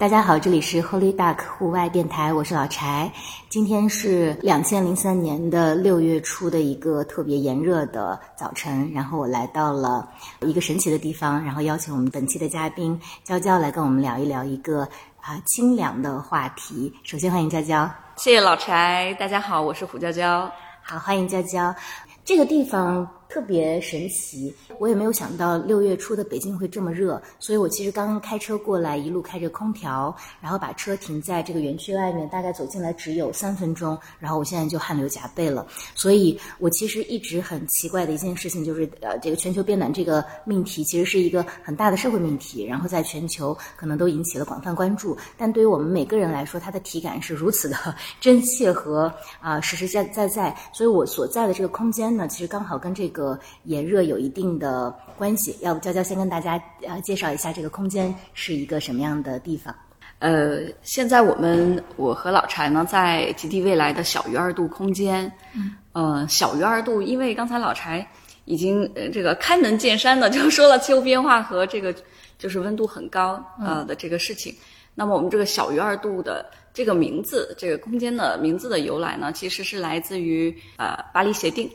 大家好，这里是 Holy Duck 户外电台，我是老柴。今天是两千零三年的六月初的一个特别炎热的早晨，然后我来到了一个神奇的地方，然后邀请我们本期的嘉宾娇娇来跟我们聊一聊一个啊清凉的话题。首先欢迎娇娇，谢谢老柴，大家好，我是胡娇娇。好，欢迎娇娇。这个地方。特别神奇，我也没有想到六月初的北京会这么热，所以我其实刚刚开车过来，一路开着空调，然后把车停在这个园区外面，大概走进来只有三分钟，然后我现在就汗流浃背了。所以我其实一直很奇怪的一件事情就是，呃，这个全球变暖这个命题其实是一个很大的社会命题，然后在全球可能都引起了广泛关注，但对于我们每个人来说，它的体感是如此的 真切和啊实实在在在，所以我所在的这个空间呢，其实刚好跟这个。个炎热有一定的关系，要不娇娇先跟大家呃介绍一下这个空间是一个什么样的地方？呃，现在我们我和老柴呢在极地未来的小于二度空间，嗯，呃，小于二度，因为刚才老柴已经呃这个开门见山的就说了气候变化和这个就是温度很高呃的这个事情。那么我们这个小于二度的这个名字，这个空间的名字的由来呢，其实是来自于呃巴黎协定。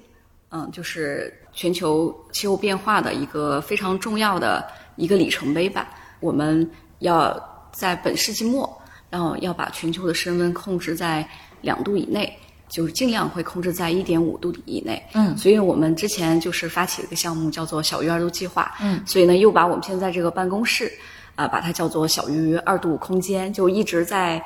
嗯，就是全球气候变化的一个非常重要的一个里程碑吧。我们要在本世纪末，然后要把全球的升温控制在两度以内，就是尽量会控制在一点五度以内。嗯，所以我们之前就是发起了一个项目，叫做“小于二度计划”。嗯，所以呢，又把我们现在这个办公室啊，把它叫做“小于二度空间”，就一直在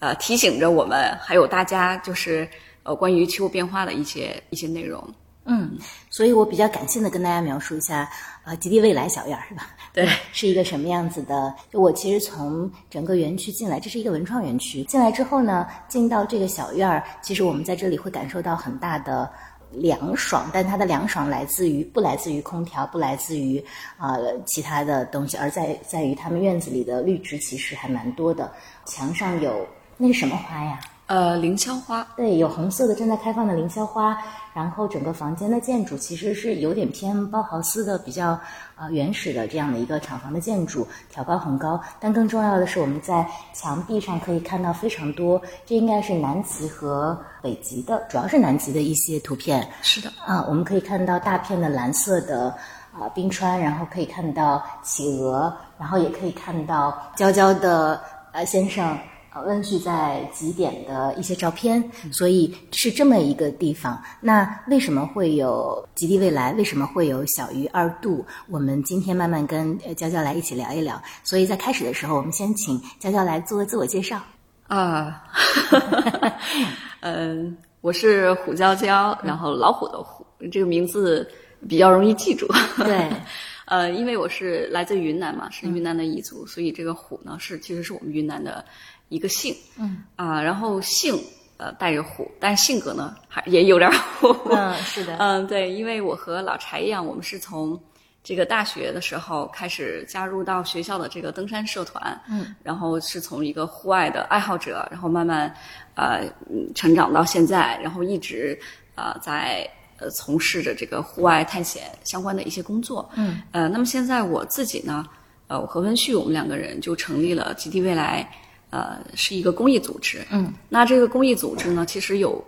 呃提醒着我们，还有大家，就是呃关于气候变化的一些一些内容。嗯，所以我比较感性的跟大家描述一下，呃，极地未来小院是吧？对，是一个什么样子的？就我其实从整个园区进来，这是一个文创园区。进来之后呢，进到这个小院儿，其实我们在这里会感受到很大的凉爽，但它的凉爽来自于不来自于空调，不来自于啊其他的东西，而在在于他们院子里的绿植其实还蛮多的。墙上有那是什么花呀？呃，凌霄花。对，有红色的正在开放的凌霄花。然后整个房间的建筑其实是有点偏包豪斯的，比较呃原始的这样的一个厂房的建筑，挑高很高。但更重要的是，我们在墙壁上可以看到非常多，这应该是南极和北极的，主要是南极的一些图片。是的，啊，我们可以看到大片的蓝色的啊冰川，然后可以看到企鹅，然后也可以看到娇娇的呃先生。呃，温煦在极点的一些照片，所以是这么一个地方。那为什么会有极地未来？为什么会有小于二度？我们今天慢慢跟娇娇来一起聊一聊。所以在开始的时候，我们先请娇娇来做自我介绍。啊，嗯，我是虎娇娇，然后老虎的虎，这个名字比较容易记住。对，呃，因为我是来自云南嘛，是云南的彝族，所以这个虎呢是其实是我们云南的。一个姓，嗯。啊，然后姓呃带着虎，但性格呢还 也有点虎，嗯是的，嗯对，因为我和老柴一样，我们是从这个大学的时候开始加入到学校的这个登山社团，嗯，然后是从一个户外的爱好者，然后慢慢呃成长到现在，然后一直呃在呃从事着这个户外探险相关的一些工作，嗯。呃，那么现在我自己呢，呃，我和温旭我们两个人就成立了极地未来。呃，是一个公益组织。嗯，那这个公益组织呢，其实有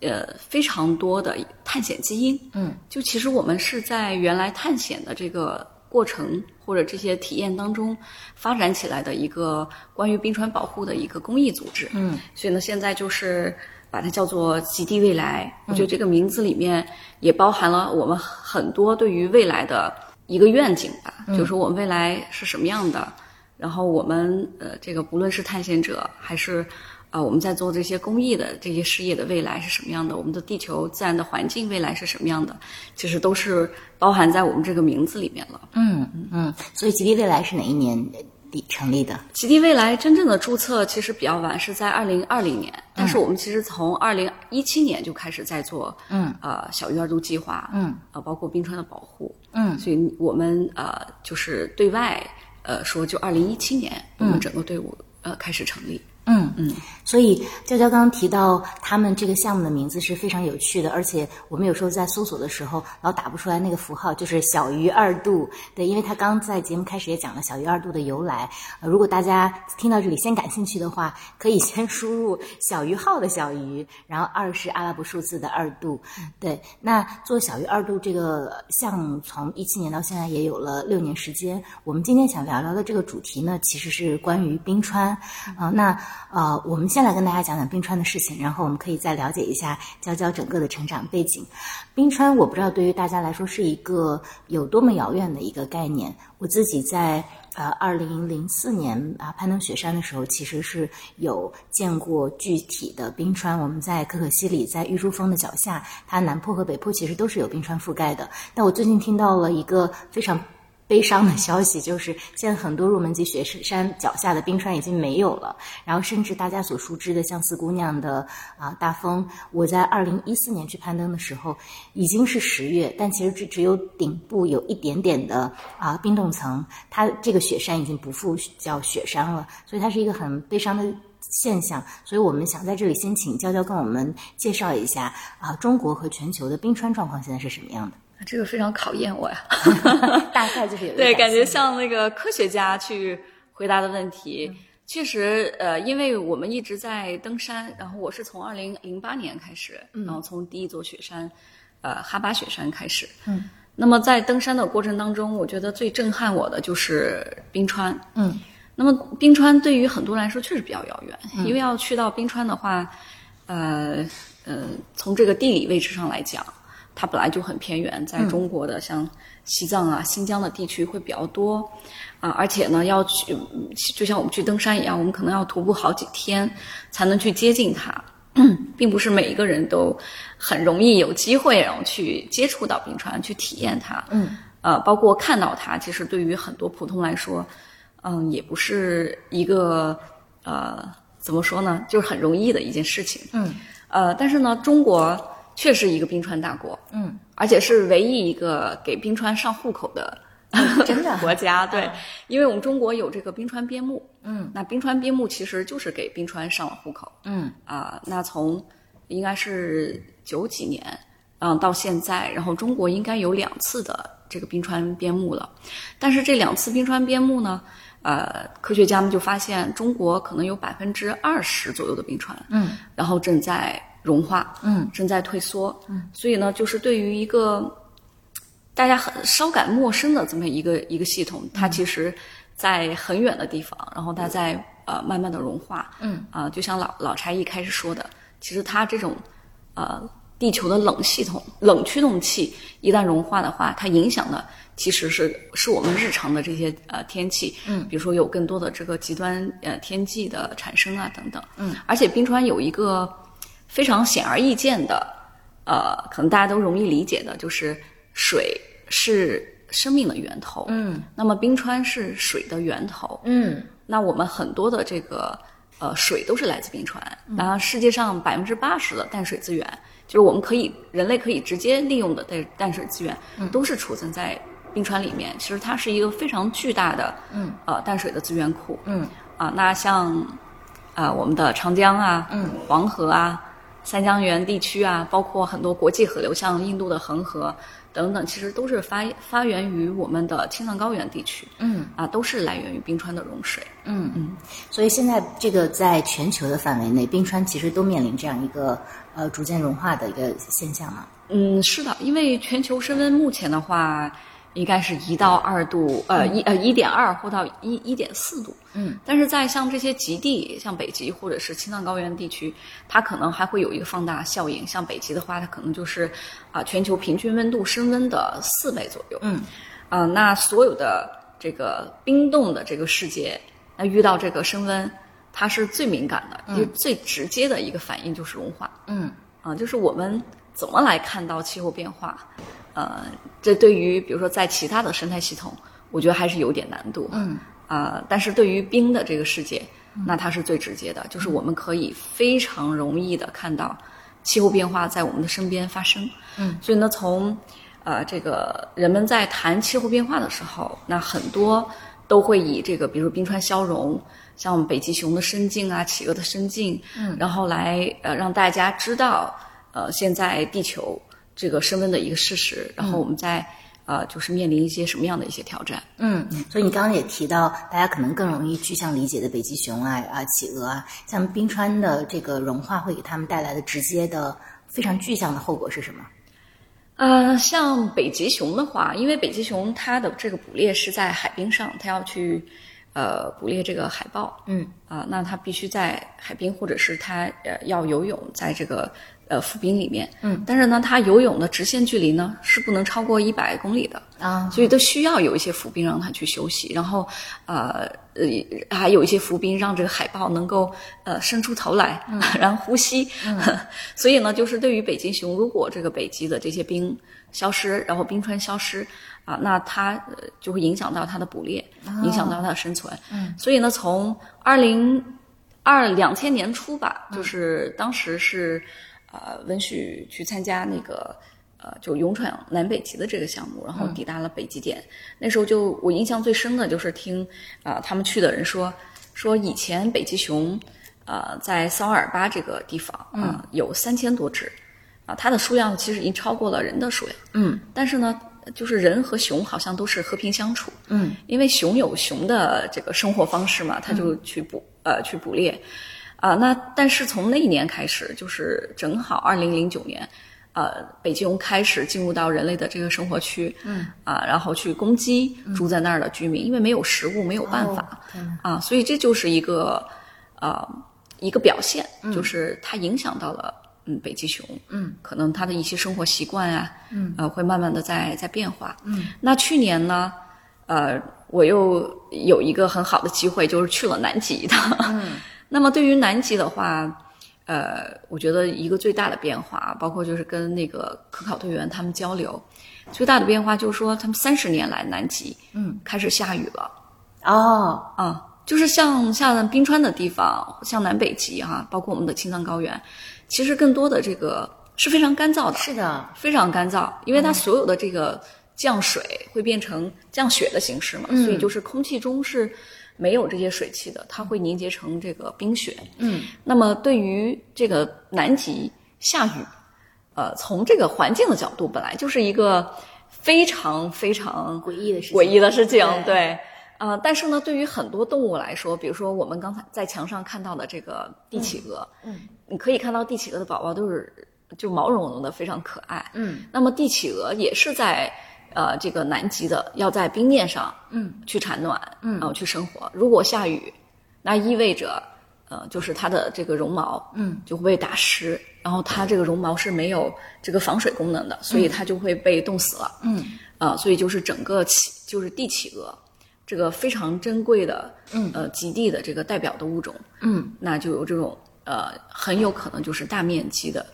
呃非常多的探险基因。嗯，就其实我们是在原来探险的这个过程或者这些体验当中发展起来的一个关于冰川保护的一个公益组织。嗯，所以呢，现在就是把它叫做极地未来。我觉得这个名字里面也包含了我们很多对于未来的一个愿景吧，就是我们未来是什么样的。然后我们呃，这个不论是探险者，还是啊，我们在做这些公益的这些事业的未来是什么样的？我们的地球自然的环境未来是什么样的？其实都是包含在我们这个名字里面了。嗯嗯，所以极地未来是哪一年底成立的？极地未来真正的注册其实比较晚，是在二零二零年。但是我们其实从二零一七年就开始在做，嗯，呃，小鱼儿度计划，嗯，呃，包括冰川的保护，嗯，所以我们呃就是对外。呃，说就二零一七年，我们整个队伍呃开始成立。嗯嗯，所以娇娇刚刚提到他们这个项目的名字是非常有趣的，而且我们有时候在搜索的时候老打不出来那个符号，就是小于二度。对，因为他刚在节目开始也讲了小于二度的由来。呃，如果大家听到这里先感兴趣的话，可以先输入小于号的小于，然后二是阿拉伯数字的二度。对，那做小于二度这个项目从一七年到现在也有了六年时间。我们今天想聊聊的这个主题呢，其实是关于冰川。啊，那。呃，我们先来跟大家讲讲冰川的事情，然后我们可以再了解一下娇娇整个的成长背景。冰川，我不知道对于大家来说是一个有多么遥远的一个概念。我自己在呃二零零四年啊攀登雪山的时候，其实是有见过具体的冰川。我们在可可西里，在玉珠峰的脚下，它南坡和北坡其实都是有冰川覆盖的。但我最近听到了一个非常。悲伤的消息就是，现在很多入门级雪山脚下的冰川已经没有了。然后，甚至大家所熟知的像四姑娘的啊大峰，我在二零一四年去攀登的时候，已经是十月，但其实只只有顶部有一点点的啊冰冻层，它这个雪山已经不复叫雪山了。所以它是一个很悲伤的现象。所以我们想在这里先请娇娇跟我们介绍一下啊，中国和全球的冰川状况现在是什么样的。这个非常考验我呀，大概就是有 对，感觉像那个科学家去回答的问题。确实，呃，因为我们一直在登山，然后我是从二零零八年开始，然后从第一座雪山，呃，哈巴雪山开始。嗯。那么在登山的过程当中，我觉得最震撼我的就是冰川。嗯。那么冰川对于很多人来说确实比较遥远，因为要去到冰川的话，呃呃，从这个地理位置上来讲。它本来就很偏远，在中国的像西藏啊、新疆的地区会比较多，啊，而且呢，要去就像我们去登山一样，我们可能要徒步好几天才能去接近它，并不是每一个人都很容易有机会然后去接触到冰川，去体验它。嗯，呃，包括看到它，其实对于很多普通来说，嗯，也不是一个呃，怎么说呢，就是很容易的一件事情。嗯，呃，但是呢，中国。确实一个冰川大国，嗯，而且是唯一一个给冰川上户口的真的。国家，对，因为我们中国有这个冰川边牧，嗯，那冰川边牧其实就是给冰川上了户口，嗯。啊，那从应该是九几年，嗯，到现在，然后中国应该有两次的这个冰川边牧了，但是这两次冰川边牧呢，呃，科学家们就发现中国可能有百分之二十左右的冰川，嗯，然后正在。融化，嗯，正在退缩，嗯，所以呢，就是对于一个大家很稍感陌生的这么一个一个系统，它其实，在很远的地方，然后它在呃慢慢的融化，嗯，啊，就像老老柴一开始说的，其实它这种呃地球的冷系统、冷驱动器一旦融化的话，它影响的其实是是我们日常的这些呃天气，嗯，比如说有更多的这个极端呃天气的产生啊等等，嗯，而且冰川有一个。非常显而易见的，呃，可能大家都容易理解的，就是水是生命的源头。嗯，那么冰川是水的源头。嗯，那我们很多的这个呃水都是来自冰川。然后世界上百分之八十的淡水资源，就是我们可以人类可以直接利用的淡淡水资源，都是储存在冰川里面。其实它是一个非常巨大的，嗯，呃，淡水的资源库。嗯，啊，那像啊我们的长江啊，嗯，黄河啊。三江源地区啊，包括很多国际河流，像印度的恒河等等，其实都是发发源于我们的青藏高原地区。嗯，啊，都是来源于冰川的融水。嗯嗯，所以现在这个在全球的范围内，冰川其实都面临这样一个呃逐渐融化的一个现象嘛。嗯，是的，因为全球升温目前的话。应该是一到二度，呃一呃一点二或到一一点四度，嗯，但是在像这些极地，像北极或者是青藏高原地区，它可能还会有一个放大效应。像北极的话，它可能就是啊全球平均温度升温的四倍左右，嗯，啊那所有的这个冰冻的这个世界，那遇到这个升温，它是最敏感的，就最直接的一个反应就是融化，嗯，啊就是我们怎么来看到气候变化？呃，这对于比如说在其他的生态系统，我觉得还是有点难度。嗯啊，但是对于冰的这个世界，那它是最直接的，就是我们可以非常容易的看到气候变化在我们的身边发生。嗯，所以呢，从呃这个人们在谈气候变化的时候，那很多都会以这个，比如冰川消融，像北极熊的深境啊，企鹅的深境，嗯，然后来呃让大家知道，呃，现在地球这个升温的一个事实，然后我们在呃就是面临一些什么样的一些挑战。嗯，所以你刚刚也提到，大家可能更容易具象理解的北极熊啊啊企鹅啊，像冰川的这个融化会给他们带来的直接的非常具象的后果是什么？呃，像北极熊的话，因为北极熊它的这个捕猎是在海冰上，它要去呃捕猎这个海豹，嗯啊、那它必须在海冰或者是它呃要游泳在这个呃浮冰里面，嗯，但是呢，它游泳的直线距离呢是不能超过一百公里的，啊，所以都需要有一些浮冰让它去休息，然后呃呃还有一些浮冰让这个海豹能够呃伸出头来，然后呼吸。所以呢，就是对于北极熊，如果这个北极的这些冰消失，然后冰川消失啊，那它呃就会影响到它的捕猎，影响到它的生存。嗯，所以呢，从二零二两千年初吧，就是当时是呃温煦去参加那个。呃，就勇闯南北极的这个项目，然后抵达了北极点。那时候就我印象最深的就是听啊、呃他们去的人说，说以前北极熊呃在桑瓦尔巴这个地方啊、有三千多只啊、它的数量其实已经超过了人的数量。嗯但是呢，就是人和熊好像都是和平相处。嗯因为熊有熊的这个生活方式嘛，它就去捕、呃去捕猎，啊、那但是从那一年开始，就是正好二零零九年，呃，北极熊开始进入到人类的这个生活区，嗯啊、然后去攻击住在那儿的居民，因为没有食物，没有办法哦天哪啊，所以这就是一个呃一个表现，就是它影响到了嗯北极熊，嗯，可能它的一些生活习惯啊，嗯，呃，会慢慢的在在变化，嗯，那去年呢，呃，我又有一个很好的机会，就是去了南极一趟，嗯，那么对于南极的话。呃，我觉得一个最大的变化，包括就是跟那个科考队员他们交流，最大的变化就是说，他们三十年来南极，嗯，开始下雨了。哦，啊，就是像像冰川的地方，像南北极哈、包括我们的青藏高原，其实更多的这个是非常干燥的，是的，非常干燥，因为它所有的这个降水会变成降雪的形式嘛，所以就是空气中是没有这些水汽的，它会凝结成这个冰雪。嗯，那么对于这个南极下雨，呃，从这个环境的角度，本来就是一个非常非常诡异的事情，诡异的事情，对对。呃，但是呢，对于很多动物来说，比如说我们刚才在墙上看到的这个帝企鹅，嗯，你可以看到帝企鹅的宝宝都是就毛茸茸的，非常可爱。嗯，那么帝企鹅也是在呃这个南极的，要在冰面上嗯。去产卵，嗯。然后去生活。如果下雨，那意味着呃就是它的这个绒毛嗯。就会被打湿，然后它这个绒毛是没有这个防水功能的，所以它就会被冻死了。嗯。啊、所以就是整个企就是帝企鹅，这个非常珍贵的，嗯。呃，极地的这个代表的物种，嗯。那就有这种呃，很有可能就是大面积的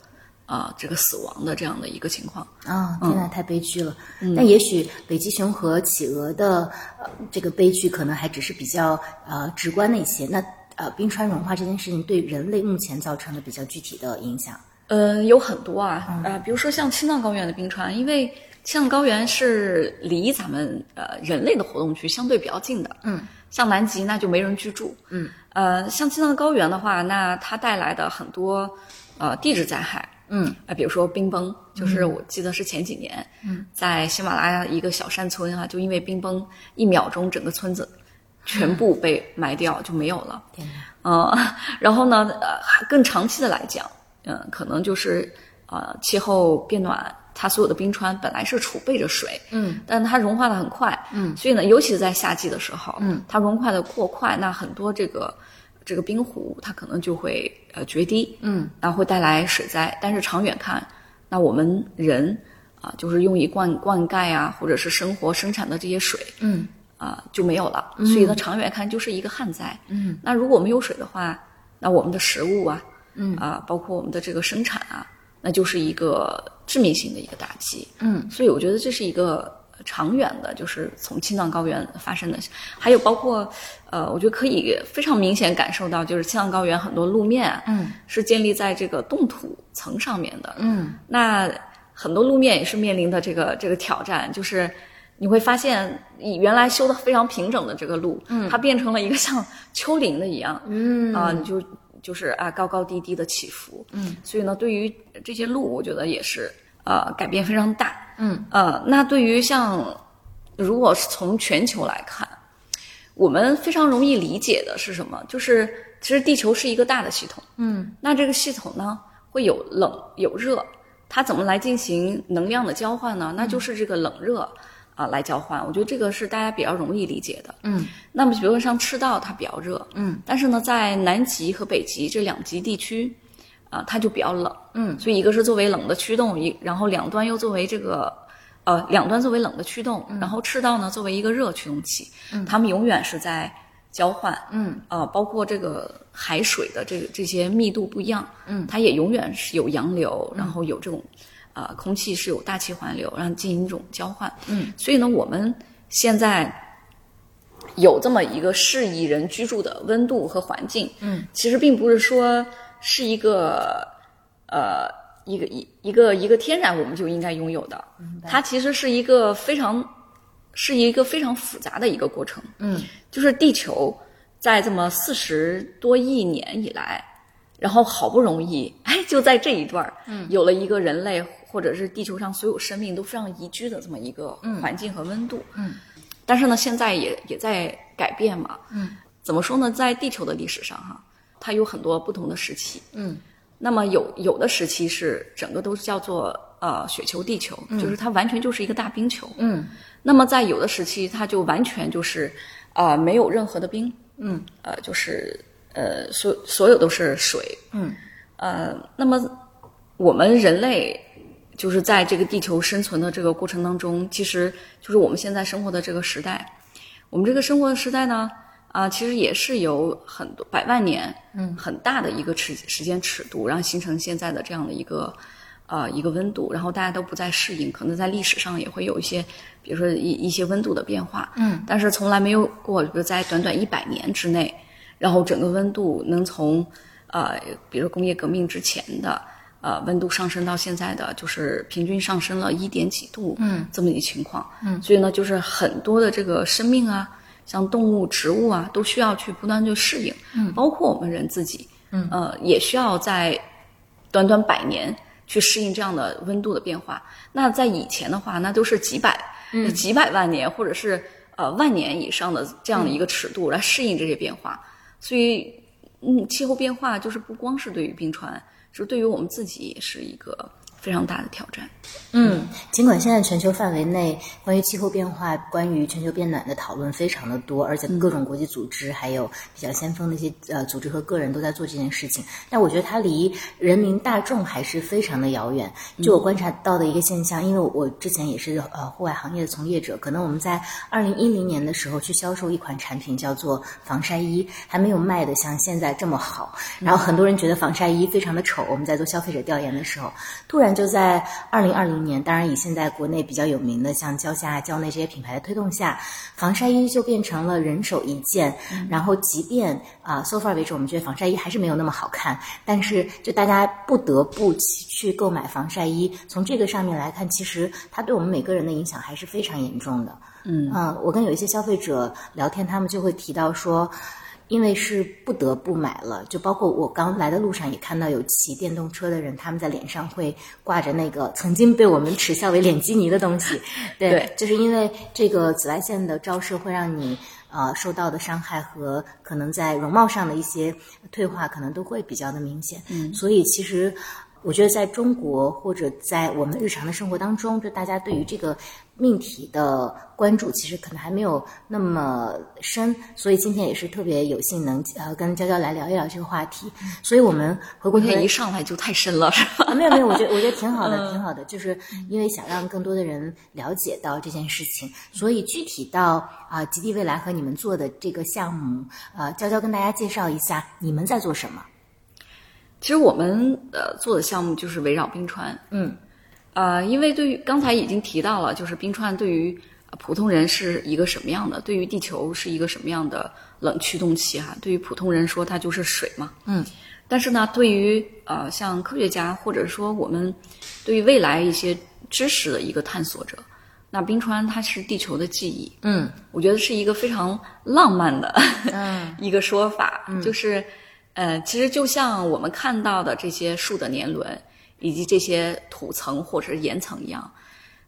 啊、这个死亡的这样的一个情况。啊，天呐，太悲剧了。那也许北极熊和企鹅的呃这个悲剧可能还只是比较呃直观的一些。那呃，冰川融化这件事情对人类目前造成的比较具体的影响，呃，有很多啊，啊、比如说像青藏高原的冰川，因为青藏高原是离咱们呃人类的活动区相对比较近的，嗯，像南极那就没人居住，嗯，呃，像青藏高原的话，那它带来的很多呃地质灾害，嗯。啊，比如说冰崩，就是我记得是前几年，嗯，在喜马拉雅一个小山村啊，就因为冰崩，一秒钟整个村子全部被埋掉，就没有了。天哪，呃，然后呢，呃，还更长期的来讲，嗯、可能就是呃，气候变暖，它所有的冰川本来是储备着水，嗯，但它融化的很快，嗯，所以呢，尤其是在夏季的时候，嗯，它融化的过快，那很多这个这个冰湖它可能就会呃决堤，嗯，然后会带来水灾。但是长远看，那我们人啊、就是用于灌灌溉啊，或者是生活生产的这些水，嗯啊、就没有了。所以呢，长远看就是一个旱灾。嗯，那如果没有水的话，那我们的食物啊，嗯啊、包括我们的这个生产啊，那就是一个致命性的一个打击。嗯所以我觉得这是一个长远的，就是从青藏高原发生的，还有包括呃，我觉得可以非常明显感受到，就是青藏高原很多路面啊嗯是建立在这个冻土层上面的。嗯那很多路面也是面临的这个这个挑战，就是你会发现，你原来修的非常平整的这个路，嗯，它变成了一个像丘陵的一样，嗯啊，你就就是啊高高低低的起伏，嗯，所以呢，对于这些路，我觉得也是呃改变非常大，嗯。呃，那对于像如果是从全球来看，我们非常容易理解的是什么？就是其实地球是一个大的系统，嗯。那这个系统呢会有冷有热，它怎么来进行能量的交换呢？那就是这个冷热啊、来交换。我觉得这个是大家比较容易理解的。嗯。那么比如说像赤道，它比较热，嗯，但是呢，在南极和北极这两极地区，啊、它就比较冷，嗯，所以一个是作为冷的驱动，一然后两端又作为这个。呃，两端作为冷的驱动，然后赤道呢作为一个热驱动器，嗯，它们永远是在交换，嗯，呃，包括这个海水的这个这些密度不一样，嗯，它也永远是有洋流，然后有这种，呃，空气是有大气环流，然后进行一种交换，嗯，所以呢，我们现在有这么一个适宜人居住的温度和环境，嗯，其实并不是说是一个，呃，一个一一个一个天然我们就应该拥有的，它其实是一个非常是一个非常复杂的一个过程，嗯。就是地球在这么四十多亿年以来，然后好不容易，哎，就在这一段儿，嗯，有了一个人类或者是地球上所有生命都非常宜居的这么一个环境和温度，嗯，但是呢，现在也也在改变嘛，嗯，怎么说呢？在地球的历史上哈，它有很多不同的时期，嗯。那么有有的时期是整个都是叫做呃雪球地球，就是它完全就是一个大冰球，嗯。那么在有的时期，它就完全就是，呃，没有任何的冰，嗯。呃，就是呃，所所有都是水，嗯。呃，那么我们人类就是在这个地球生存的这个过程当中，其实就是我们现在生活的这个时代，我们这个生活的时代呢，啊、其实也是有很多百万年，嗯，很大的一个尺时间尺度，然后形成现在的这样的一个。呃，一个温度，然后大家都不再适应，可能在历史上也会有一些，比如说一一些温度的变化，嗯，但是从来没有过，比如在短短一百年之内，然后整个温度能从呃，比如工业革命之前的呃温度上升到现在的，就是平均上升了一点几度，嗯，这么一个情况，嗯，所以呢，就是很多的这个生命啊，像动物、植物啊，都需要去不断去适应，嗯，包括我们人自己，嗯，呃，也需要在短短百年去适应这样的温度的变化。那在以前的话，那都是几百、嗯几百万年，或者是呃万年以上的这样的一个尺度来适应这些变化。所以，嗯，气候变化就是不光是对于冰川，就是对于我们自己也是一个非常大的挑战。嗯，尽管现在全球范围内关于气候变化、关于全球变暖的讨论非常的多，而且各种国际组织还有比较先锋的一些呃组织和个人都在做这件事情，但我觉得它离人民大众还是非常的遥远。就我观察到的一个现象，因为我之前也是呃户外行业的从业者，可能我们在二零一零年的时候去销售一款产品叫做防晒衣，还没有卖的像现在这么好，然后很多人觉得防晒衣非常的丑。我们在做消费者调研的时候，突然就在二零二零年，当然以现在国内比较有名的像蕉下、蕉内这些品牌的推动下，防晒衣就变成了人手一件。然后即便啊、so far 为止，我们觉得防晒衣还是没有那么好看，但是就大家不得不去去购买防晒衣。从这个上面来看，其实它对我们每个人的影响还是非常严重的。嗯嗯，我跟有一些消费者聊天，他们就会提到说，因为是不得不买了，就包括我刚来的路上也看到有骑电动车的人，他们在脸上会挂着那个曾经被我们耻笑为脸基尼的东西，对，对就是因为这个紫外线的照射会让你。呃，受到的伤害和可能在容貌上的一些退化，可能都会比较的明显。嗯，所以其实我觉得在中国或者在我们日常的生活当中，就大家对于这个命题的关注，其实可能还没有那么深。所以今天也是特别有幸能呃跟娇娇来聊一聊这个话题。所以我们回过头一上来就太深了，是吧？啊，没有没有，我觉得我觉得挺好的，挺好的，就是因为想让更多的人了解到这件事情，所以具体到啊、极地未来和你们做的这个项目，呃，娇娇跟大家介绍一下你们在做什么。其实我们呃做的项目就是围绕冰川，嗯呃，因为对于刚才已经提到了，就是冰川对于呃普通人是一个什么样的，对于地球是一个什么样的冷驱动器哈、对于普通人说，它就是水嘛。嗯。但是呢，对于呃像科学家或者说我们对于未来一些知识的一个探索者，那冰川它是地球的记忆，嗯我觉得是一个非常浪漫的嗯 一个说法，就是，呃，其实就像我们看到的这些树的年轮，以及这些土层或者是岩层一样，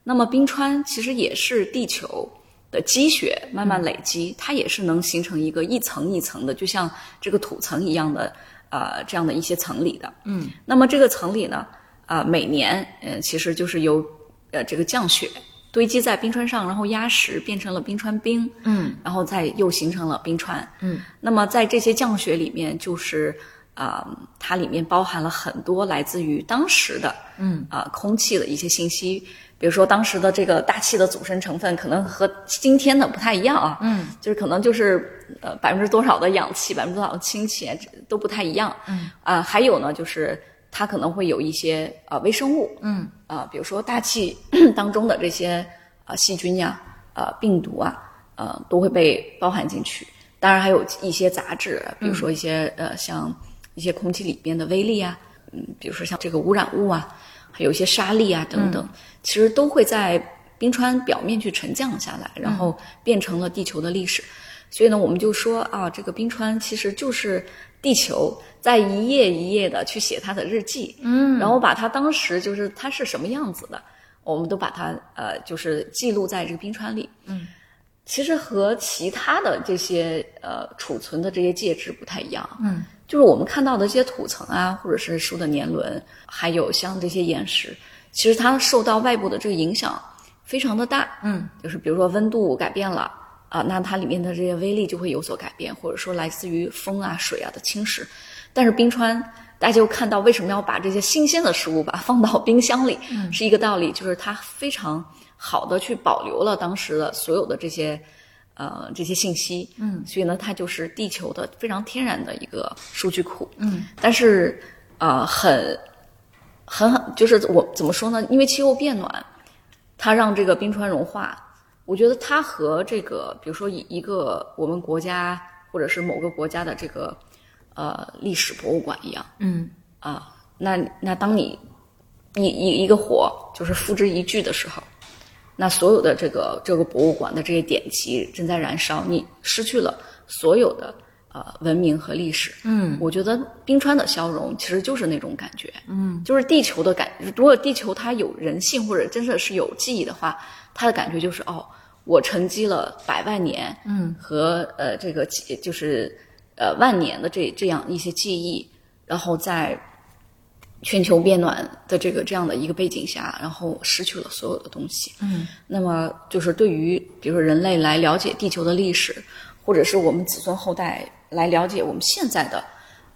那么冰川其实也是地球的积雪慢慢累积，它也是能形成一个一层一层的，就像这个土层一样的，呃，这样的一些层理的。嗯，那么这个层理呢，啊、每年，呃，其实就是由呃这个降雪堆积在冰川上，然后压实变成了冰川冰。嗯然后再又形成了冰川。嗯，那么在这些降雪里面，就是啊、它里面包含了很多来自于当时的嗯啊、空气的一些信息，比如说当时的这个大气的组成成分可能和今天的不太一样啊。嗯，就是可能就是呃百分之多少的氧气，百分之多少的氢气这都不太一样。嗯啊、还有呢，就是它可能会有一些呃微生物。嗯啊、比如说大气当中的这些啊、细菌呀、呃病毒啊，呃都会被包含进去。当然还有一些杂质，比如说一些、呃像一些空气里边的微粒啊，嗯，比如说像这个污染物啊，还有一些沙粒啊等等，其实都会在冰川表面去沉降下来，然后变成了地球的历史。所以呢，我们就说啊，这个冰川其实就是地球在一页一页的去写它的日记，嗯然后把它当时就是它是什么样子的，我们都把它呃就是记录在这个冰川里。嗯，其实和其他的这些呃储存的这些介质不太一样。嗯就是我们看到的这些土层啊，或者是树的年轮，还有像这些岩石，其实它受到外部的这个影响非常的大。嗯就是比如说温度改变了啊，那它里面的这些微粒就会有所改变，或者说来自于风啊、水啊的侵蚀。但是冰川，大家就看到为什么要把这些新鲜的食物把它放到冰箱里，是一个道理，就是它非常好的去保留了当时的所有的这些。呃，这些信息，嗯，所以呢，它就是地球的非常天然的一个数据库，嗯，但是，呃，很，很很就是我怎么说呢？因为气候变暖，它让这个冰川融化，我觉得它和这个，比如说一一个我们国家或者是某个国家的这个呃历史博物馆一样嗯啊。那那当你一一一个火就是付之一炬的时候，那所有的这个这个博物馆的这些典籍正在燃烧，你失去了所有的呃文明和历史。嗯我觉得冰川的消融其实就是那种感觉，嗯就是地球的感。如果地球它有人性或者真的是有记忆的话，它的感觉就是哦，我沉积了百万年，嗯和呃这个几就是呃万年的这这样一些记忆，然后在全球变暖的这个这样的一个背景下，然后失去了所有的东西。嗯那么就是对于比如说人类来了解地球的历史，或者是我们子孙后代来了解我们现在的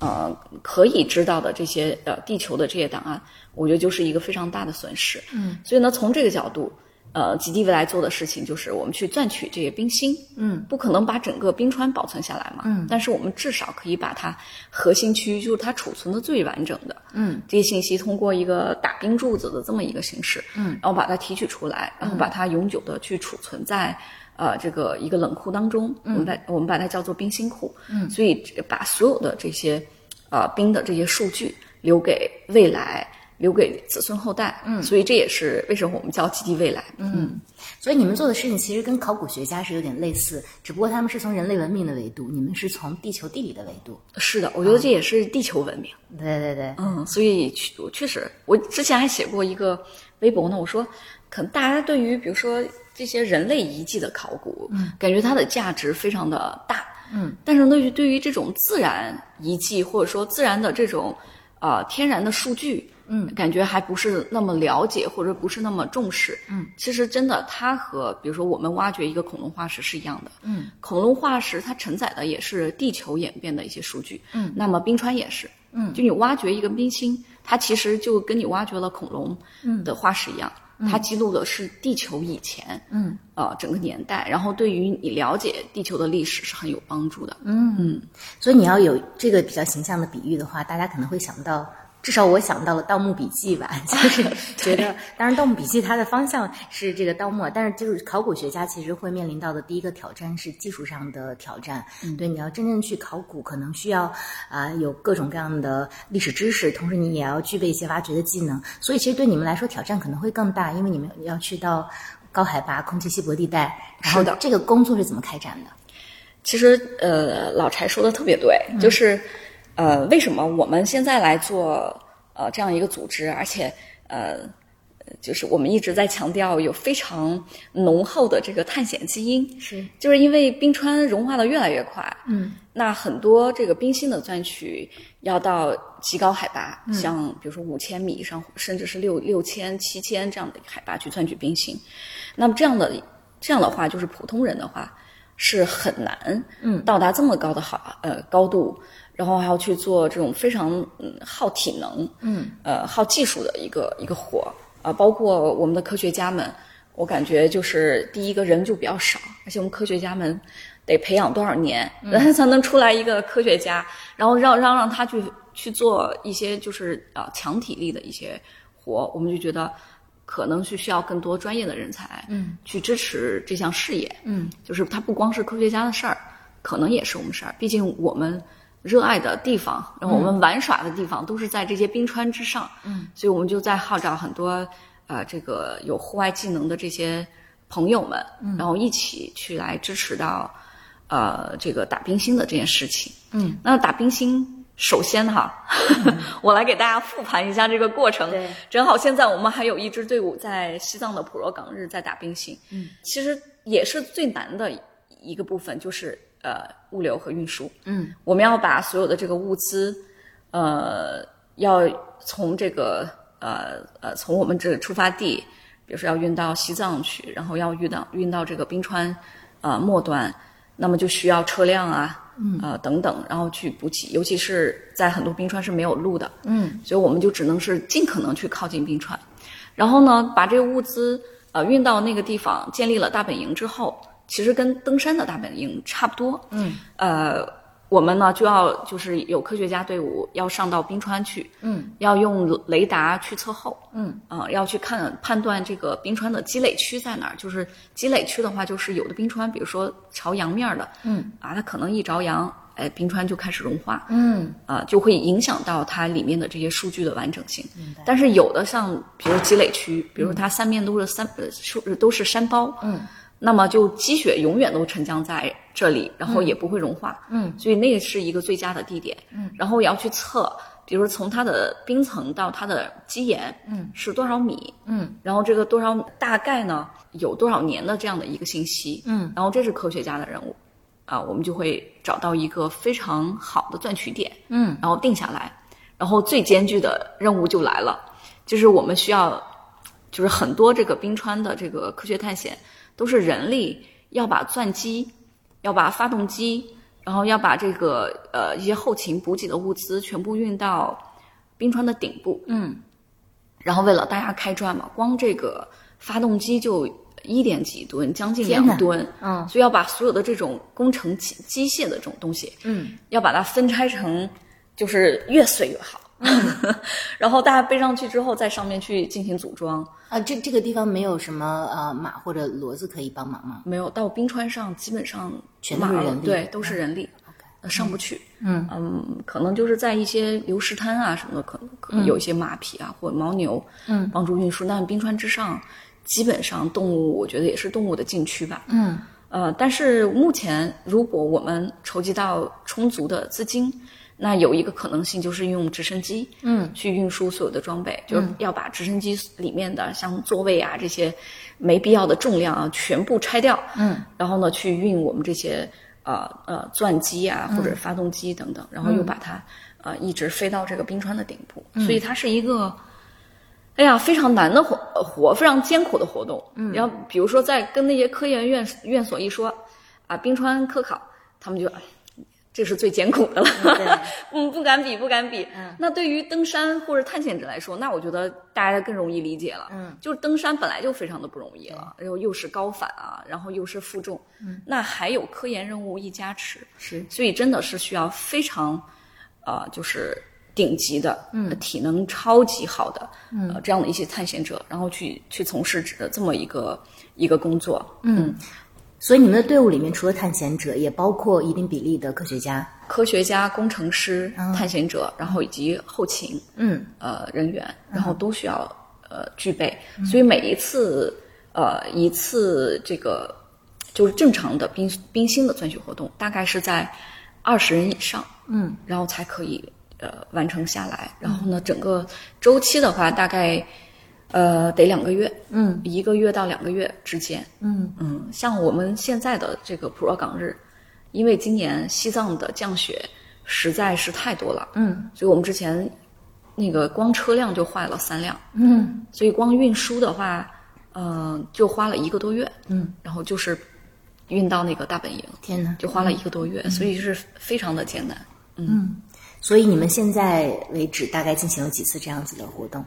呃可以知道的这些呃地球的这些档案，我觉得就是一个非常大的损失。嗯，所以呢，从这个角度，呃，极地未来做的事情就是我们去钻取这些冰芯，嗯。不可能把整个冰川保存下来嘛，嗯。但是我们至少可以把它核心区域，就是它储存的最完整的嗯。这些信息，通过一个打冰柱子的这么一个形式，嗯，然后把它提取出来，然后把它永久的去储存在呃这个一个冷库当中，我们把我们把它叫做冰芯库，嗯。所以把所有的这些呃冰的这些数据留给未来。留给子孙后代，嗯。所以这也是为什么我们叫基地未来，嗯，所以你们做的事情其实跟考古学家是有点类似，只不过他们是从人类文明的维度，你们是从地球地理的维度。是的，我觉得这也是地球文明。对对对，嗯，所以确确实，我之前还写过一个微博呢，我说，可能大家对于比如说这些人类遗迹的考古，嗯，感觉它的价值非常的大，嗯，但是对于对于这种自然遗迹或者说自然的这种呃天然的数据，嗯，感觉还不是那么了解或者不是那么重视，嗯，其实真的它和比如说我们挖掘一个恐龙化石是一样的，嗯，恐龙化石它承载的也是地球演变的一些数据，嗯。那么冰川也是，嗯。就你挖掘一个冰芯，它其实就跟你挖掘了恐龙的化石一样，它记录的是地球以前，嗯。呃整个年代，然后对于你了解地球的历史是很有帮助的。嗯。嗯，所以你要有这个比较形象的比喻的话，大家可能会想到。至少我想到了《盗墓笔记》吧，就是觉得，当然《盗墓笔记》它的方向是这个盗墓，但是就是考古学家其实会面临到的第一个挑战是技术上的挑战。嗯对，你要真正去考古，可能需要啊、有各种各样的历史知识，同时你也要具备一些挖掘的技能。所以其实对你们来说挑战可能会更大，因为你们要去到高海拔空气稀薄地带。然后这个工作是怎么开展的？其实，呃，老柴说的特别对，就是，呃，为什么我们现在来做呃这样一个组织，而且呃，就是我们一直在强调有非常浓厚的这个探险基因，是，就是因为冰川融化的越来越快，嗯，那很多这个冰芯的钻取要到极高海拔，像比如说五千米以上，甚至是六六千、七千这样的海拔去钻取冰芯，那么这样的这样的话，就是普通人的话是很难，嗯，到达这么高的好呃高度，然后还要去做这种非常嗯耗体能，嗯，呃耗技术的一个一个活啊、包括我们的科学家们，我感觉就是第一个人就比较少，而且我们科学家们得培养多少年，才能出来一个科学家，然后让让让他去去做一些就是呃强体力的一些活，我们就觉得可能是需要更多专业的人才，嗯，去支持这项事业，嗯，就是它不光是科学家的事儿，可能也是我们事儿，毕竟我们。热爱的地方，然后我们玩耍的地方都是在这些冰川之上，嗯，所以我们就在号召很多呃这个有户外技能的这些朋友们，嗯，然后一起去来支持到呃这个打冰心的这件事情，嗯，那打冰心首先哈，我来给大家复盘一下这个过程，对，正好现在我们还有一支队伍在西藏的普若岗日在打冰心，嗯，其实也是最难的一个部分，就是呃物流和运输，嗯。我们要把所有的这个物资，呃，要从这个呃呃从我们这个出发地，比如说要运到西藏去，然后要运到运到这个冰川呃末端，那么就需要车辆啊，嗯。呃等等，然后去补给，尤其是在很多冰川是没有路的，嗯。所以我们就只能是尽可能去靠近冰川，然后呢，把这个物资呃运到那个地方，建立了大本营之后，其实跟登山的大本营差不多。嗯，呃，我们呢就要就是有科学家队伍要上到冰川去，嗯，要用雷达去测候，嗯，啊、要去看判断这个冰川的积累区在哪儿。就是积累区的话，就是有的冰川，比如说朝阳面儿的，嗯，啊，它可能一着阳，哎，冰川就开始融化，嗯啊、就会影响到它里面的这些数据的完整性。但是有的像比如积累区，比如它三面都是三呃是都是山包，嗯，那么就积雪永远都沉降在这里，然后也不会融化，嗯，所以那个是一个最佳的地点，嗯，然后也要去测，比如从它的冰层到它的基岩，嗯，是多少米，嗯。然后这个多少大概呢有多少年的这样的一个信息，嗯，然后这是科学家的任务，啊，我们就会找到一个非常好的钻取点，嗯。然后定下来，然后最艰巨的任务就来了，就是我们需要，就是很多这个冰川的这个科学探险都是人力要把钻机，要把发动机，然后要把这个呃一些后勤补给的物资全部运到冰川的顶部，嗯。然后为了大家开钻嘛，光这个发动机就一点几吨，将近两吨，嗯。所以要把所有的这种工程机机械的这种东西，嗯。要把它分拆成，就是越碎越好。然后大家背上去之后，在上面去进行组装。啊，这这个地方没有什么呃马或者骡子可以帮忙吗？没有到冰川上，基本上全都是人力对，都是人力，呃上不去。嗯嗯，可能就是在一些流石滩啊什么的，可能可能有一些马匹啊、或者牦牛，嗯，帮助运输。但冰川之上，基本上动物，我觉得也是动物的禁区吧。嗯呃，但是目前如果我们筹集到充足的资金，那有一个可能性就是用直升机，嗯，去运输所有的装备，就是要把直升机里面的像座位啊这些没必要的重量啊全部拆掉，嗯，然后呢去运我们这些呃呃钻机啊或者发动机等等，然后又把它呃一直飞到这个冰川的顶部，所以它是一个。哎呀，非常难的活呃活，非常艰苦的活动。嗯，然后比如说在跟那些科研院院所一说，啊，冰川科考，他们就这是最艰苦的了。对。嗯，不敢比，不敢比。嗯，那对于登山或者探险者来说，那我觉得大家更容易理解了。嗯，就是登山本来就非常的不容易了，然后又是高反啊，然后又是负重，嗯，那还有科研任务一加持，是。所以真的是需要非常，呃，就是顶级的，嗯，体能超级好的，嗯、呃，这样的一些探险者，然后去去从事这这么一个一个工作，嗯，所以你们的队伍里面除了探险者，也包括一定比例的科学家。科学家、工程师、探险者，然后以及后勤，嗯呃人员，然后都需要呃具备。所以每一次呃，一次这个就是正常的冰冰心的钻雪活动，大概是在二十人以上，嗯，然后才可以呃完成下来。然后呢，整个周期的话，大概呃得两个月，嗯，一个月到两个月之间。嗯嗯，像我们现在的这个普若港日，因为今年西藏的降雪实在是太多了，嗯所以我们之前那个光车辆就坏了三辆，嗯所以光运输的话，嗯、就花了一个多月，嗯，然后就是运到那个大本营，天哪！就花了一个多月，所以是非常的艰难。嗯所以你们现在为止大概进行了几次这样子的活动？嗯，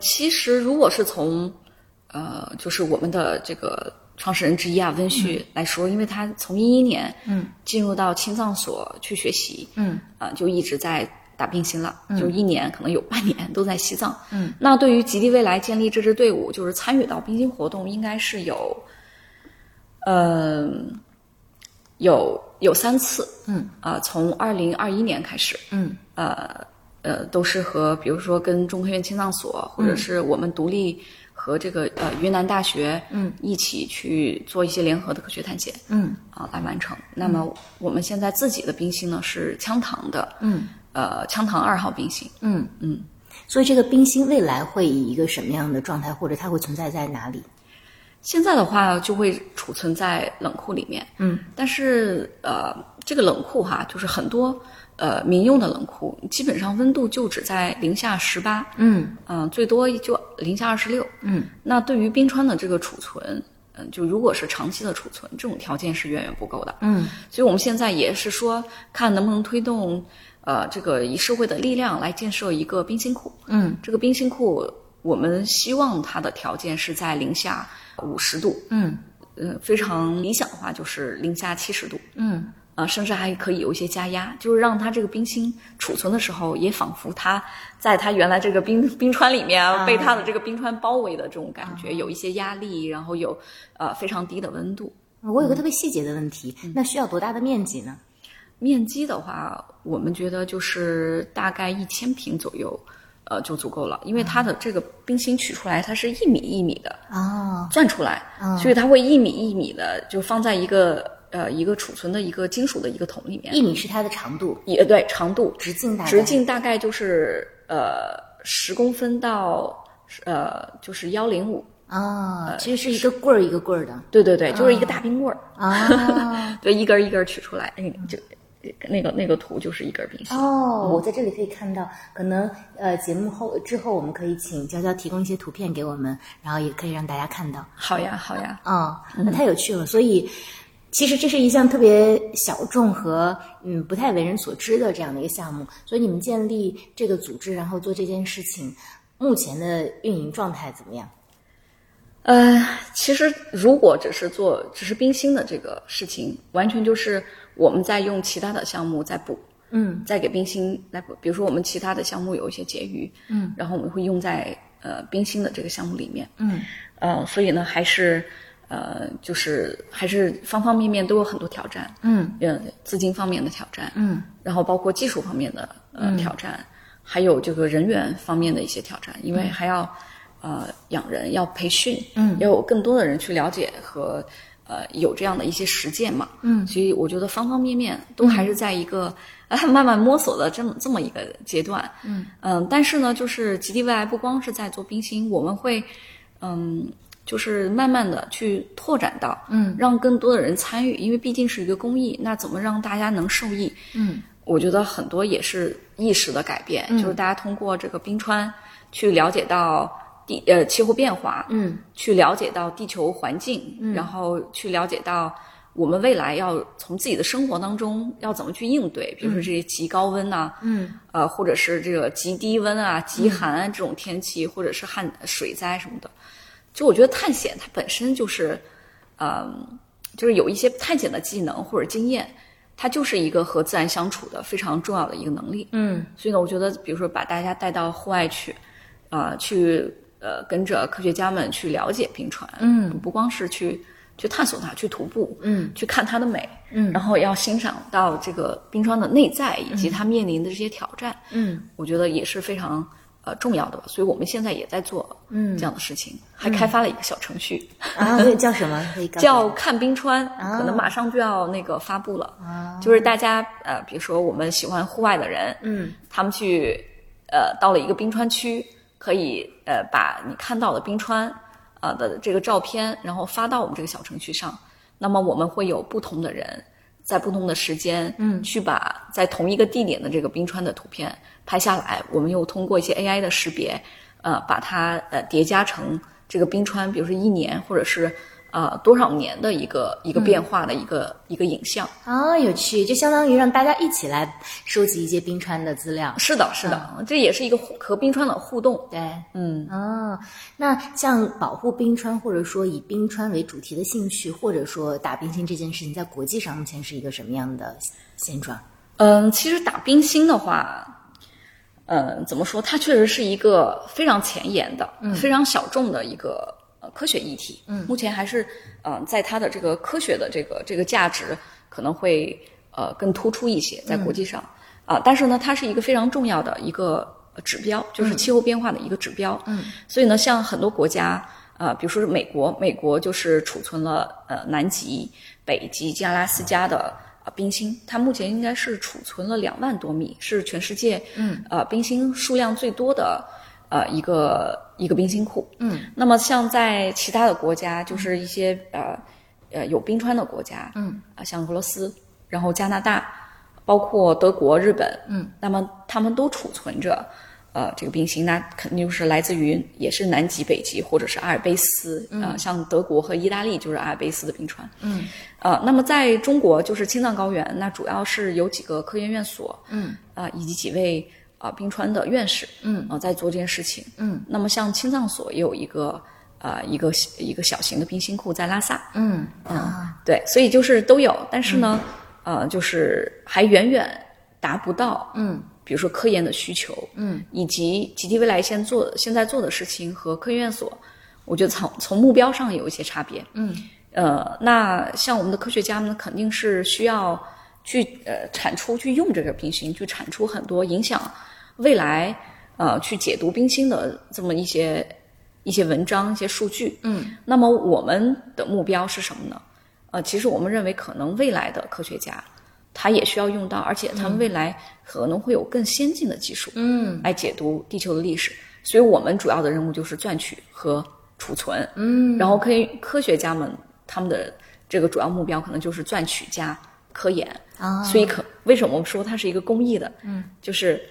其实如果是从呃，就是我们的这个创始人之一啊，温旭来说，因为他从一一年嗯。进入到青藏所去学习，嗯。啊、就一直在打冰心了，就一年可能有半年都在西藏。嗯，那对于极地未来建立这支队伍，就是参与到冰心活动，应该是有，嗯、有有三次，嗯。啊、从二零二一年开始，嗯。呃呃，都是和比如说跟中科院青藏所，或者是我们独立和这个呃云南大学，嗯，一起去做一些联合的科学探险嗯。啊、来完成。那么我们现在自己的冰芯呢是羌塘的，嗯。呃羌塘二号冰芯，嗯。嗯。所以这个冰芯未来会以一个什么样的状态，或者它会存在在哪里？现在的话就会储存在冷库里面，嗯。但是呃，这个冷库哈，就是很多呃民用的冷库，基本上温度就只在零下十八，嗯嗯，最多就零下二十六。嗯那对于冰川的这个储存，嗯，就如果是长期的储存，这种条件是远远不够的。嗯所以我们现在也是说，看能不能推动呃这个以社会的力量来建设一个冰心库。嗯这个冰心库，我们希望它的条件是在零下五十度，嗯呃，非常理想的话就是零下七十度。嗯啊，甚至还可以有一些加压，就是让它这个冰芯储存的时候，也仿佛它在它原来这个冰冰川里面啊，被它的这个冰川包围的这种感觉，有一些压力，然后有呃非常低的温度。我有个特别细节的问题，那需要多大的面积呢？面积的话，我们觉得就是大概一千平左右，呃就足够了，因为它的这个冰芯取出来，它是一米一米的啊，钻出来，所以它会一米一米的就放在一个呃一个储存的一个金属的一个桶里面，一米是它的长度，也对长度直径大概直径大概就是呃十公分到呃就是幺零五，啊，其实是一个棍儿一个棍儿的对对对，就是一个大冰棍儿，啊。对，一根儿一根儿取出来，那个就那个那个图就是一根冰芯。哦，我在这里可以看到，可能呃节目后之后我们可以请娇娇提供一些图片给我们，然后也可以让大家看到。好呀好呀，哦，那太有趣了。所以其实这是一项特别小众和嗯不太为人所知的这样的一个项目。所以你们建立这个组织，然后做这件事情，目前的运营状态怎么样？呃，其实如果只是做只是冰心的这个事情，完全就是我们在用其他的项目在补，嗯在给冰心来补。比如说我们其他的项目有一些结余，嗯，然后我们会用在呃冰心的这个项目里面，嗯呃，所以呢还是呃就是还是方方面面都有很多挑战，嗯呃，资金方面的挑战，嗯然后包括技术方面的呃挑战，还有这个人员方面的一些挑战，因为还要呃养人，要培训，嗯要有更多的人去了解和呃有这样的一些实践嘛，嗯所以我觉得方方面面都还是在一个、呃 慢慢摸索的这么这么一个阶段，嗯嗯，但是呢，就是极地未来不光是在做冰心，我们会嗯。就是慢慢的去拓展到，嗯。让更多的人参与，因为毕竟是一个公益，那怎么让大家能受益？嗯。我觉得很多也是意识的改变，嗯。就是大家通过这个冰川去了解到地呃气候变化，嗯。去了解到地球环境，嗯。然后去了解到我们未来要从自己的生活当中要怎么去应对，比如说这些极高温呐、嗯。呃，或者是这个极低温啊、极寒啊这种天气，或者是旱水灾什么的。就我觉得探险它本身就是，嗯，就是有一些探险的技能或者经验，它就是一个和自然相处的非常重要的一个能力。嗯。所以呢，我觉得比如说把大家带到户外去，啊、去呃跟着科学家们去了解冰川，嗯，不光是去去探索它，去徒步，嗯，去看它的美，嗯。然后要欣赏到这个冰川的内在以及它面临的这些挑战，嗯。我觉得也是非常呃重要的吧，所以我们现在也在做嗯这样的事情，还开发了一个小程序，啊，那叫什么？叫看冰川，啊可能马上就要那个发布了。啊，就是大家呃，比如说我们喜欢户外的人，嗯他们去呃到了一个冰川区，可以呃把你看到的冰川呃的这个照片，然后发到我们这个小程序上。那么我们会有不同的人在不同的时间，嗯去把在同一个地点的这个冰川的图片拍下来。我们又通过一些 AI 的识别，呃，把它呃叠加成这个冰川，比如说一年或者是呃多少年的一个一个变化的一个、一个影像。啊，有趣，就相当于让大家一起来收集一些冰川的资料。是的，是的，这也是一个和冰川的互动。对，嗯，哦，那像保护冰川，或者说以冰川为主题的兴趣，或者说打冰心这件事情，在国际上目前是一个什么样的现状？嗯，其实打冰心的话，呃，怎么说？它确实是一个非常前沿的、非常小众的一个呃科学议题。嗯，目前还是呃，在它的这个科学的这个这个价值可能会呃更突出一些，在国际上啊、但是呢，它是一个非常重要的一个指标，就是气候变化的一个指标。嗯，所以呢，像很多国家。呃，比如说是美国，美国就是储存了呃南极、北极、及阿拉斯加的呃冰芯，它目前应该是储存了两万多米，是全世界嗯呃冰芯数量最多的呃一个一个冰心库。嗯，那么像在其他的国家，就是一些呃呃有冰川的国家，嗯。啊、像俄罗斯，然后加拿大，包括德国、日本，嗯，那么他们都储存着。呃，这个冰心那肯定就是来自于也是南极、北极或者是阿尔卑斯，呃，像德国和意大利就是阿尔卑斯的冰川，嗯，呃，那么在中国就是青藏高原，那主要是有几个科研院所，嗯，啊、以及几位啊、冰川的院士，嗯，啊、在做这件事情，嗯，那么像青藏所也有一个呃一个一个小型的冰芯库在拉萨，嗯。啊，对，所以就是都有，但是呢，呃，就是还远远达不到，嗯，比如说科研的需求，嗯，以及极地未来现做现在做的事情和科研院所，我觉得从从目标上有一些差别，嗯，呃，那像我们的科学家们肯定是需要去呃产出去用这个冰芯，去产出很多影响未来呃去解读冰心的这么一些一些文章、一些数据，嗯，那么我们的目标是什么呢？呃，其实我们认为可能未来的科学家。他也需要用到，而且他们未来可能会有更先进的技术，嗯，来解读地球的历史。所以我们主要的任务就是赚取和储存，嗯，然后可以科学家们他们的这个主要目标可能就是赚取加科研啊所以可为什么我们说它是一个公益的？嗯，就是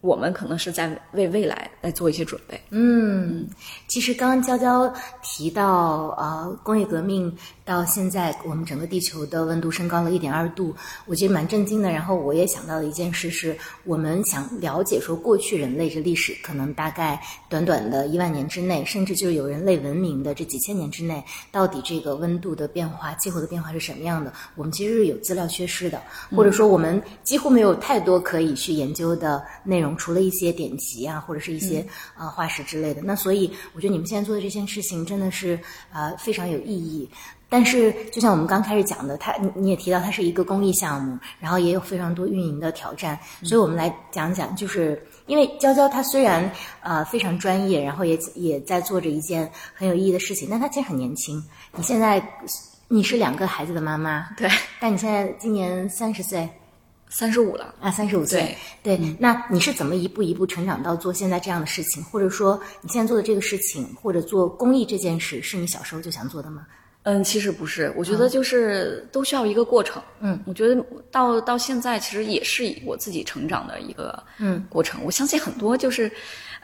我们可能是在为未来来做一些准备。嗯，其实刚刚娇娇提到，呃，工业革命到现在，我们整个地球的温度升高了一点二度，我觉得蛮震惊的。然后我也想到了一件事是，我们想了解说，过去人类这历史可能大概短短的一万年之内，甚至就是有人类文明的这几千年之内，到底这个温度的变化、气候的变化是什么样的？我们其实是有资料缺失的，或者说我们几乎没有太多可以去研究的内容，除了一些典籍啊，或者是一些呃化石之类的。那所以我觉得你们现在做的这件事情真的是呃非常有意义。但是，就像我们刚开始讲的，它你你也提到它是一个公益项目，然后也有非常多运营的挑战，所以我们来讲讲，就是因为娇娇她虽然呃非常专业，然后也也在做着一件很有意义的事情，但她其实很年轻。你现在你是两个孩子的妈妈，对，但你现在今年三十岁三十五了，啊，三十五岁，对，那你是怎么一步一步成长到做现在这样的事情，或者说你现在做的这个事情，或者做公益这件事，是你小时候就想做的吗？嗯，其实不是，我觉得就是都需要一个过程。嗯，我觉得到到现在其实也是我自己成长的一个嗯。过程。我相信很多就是，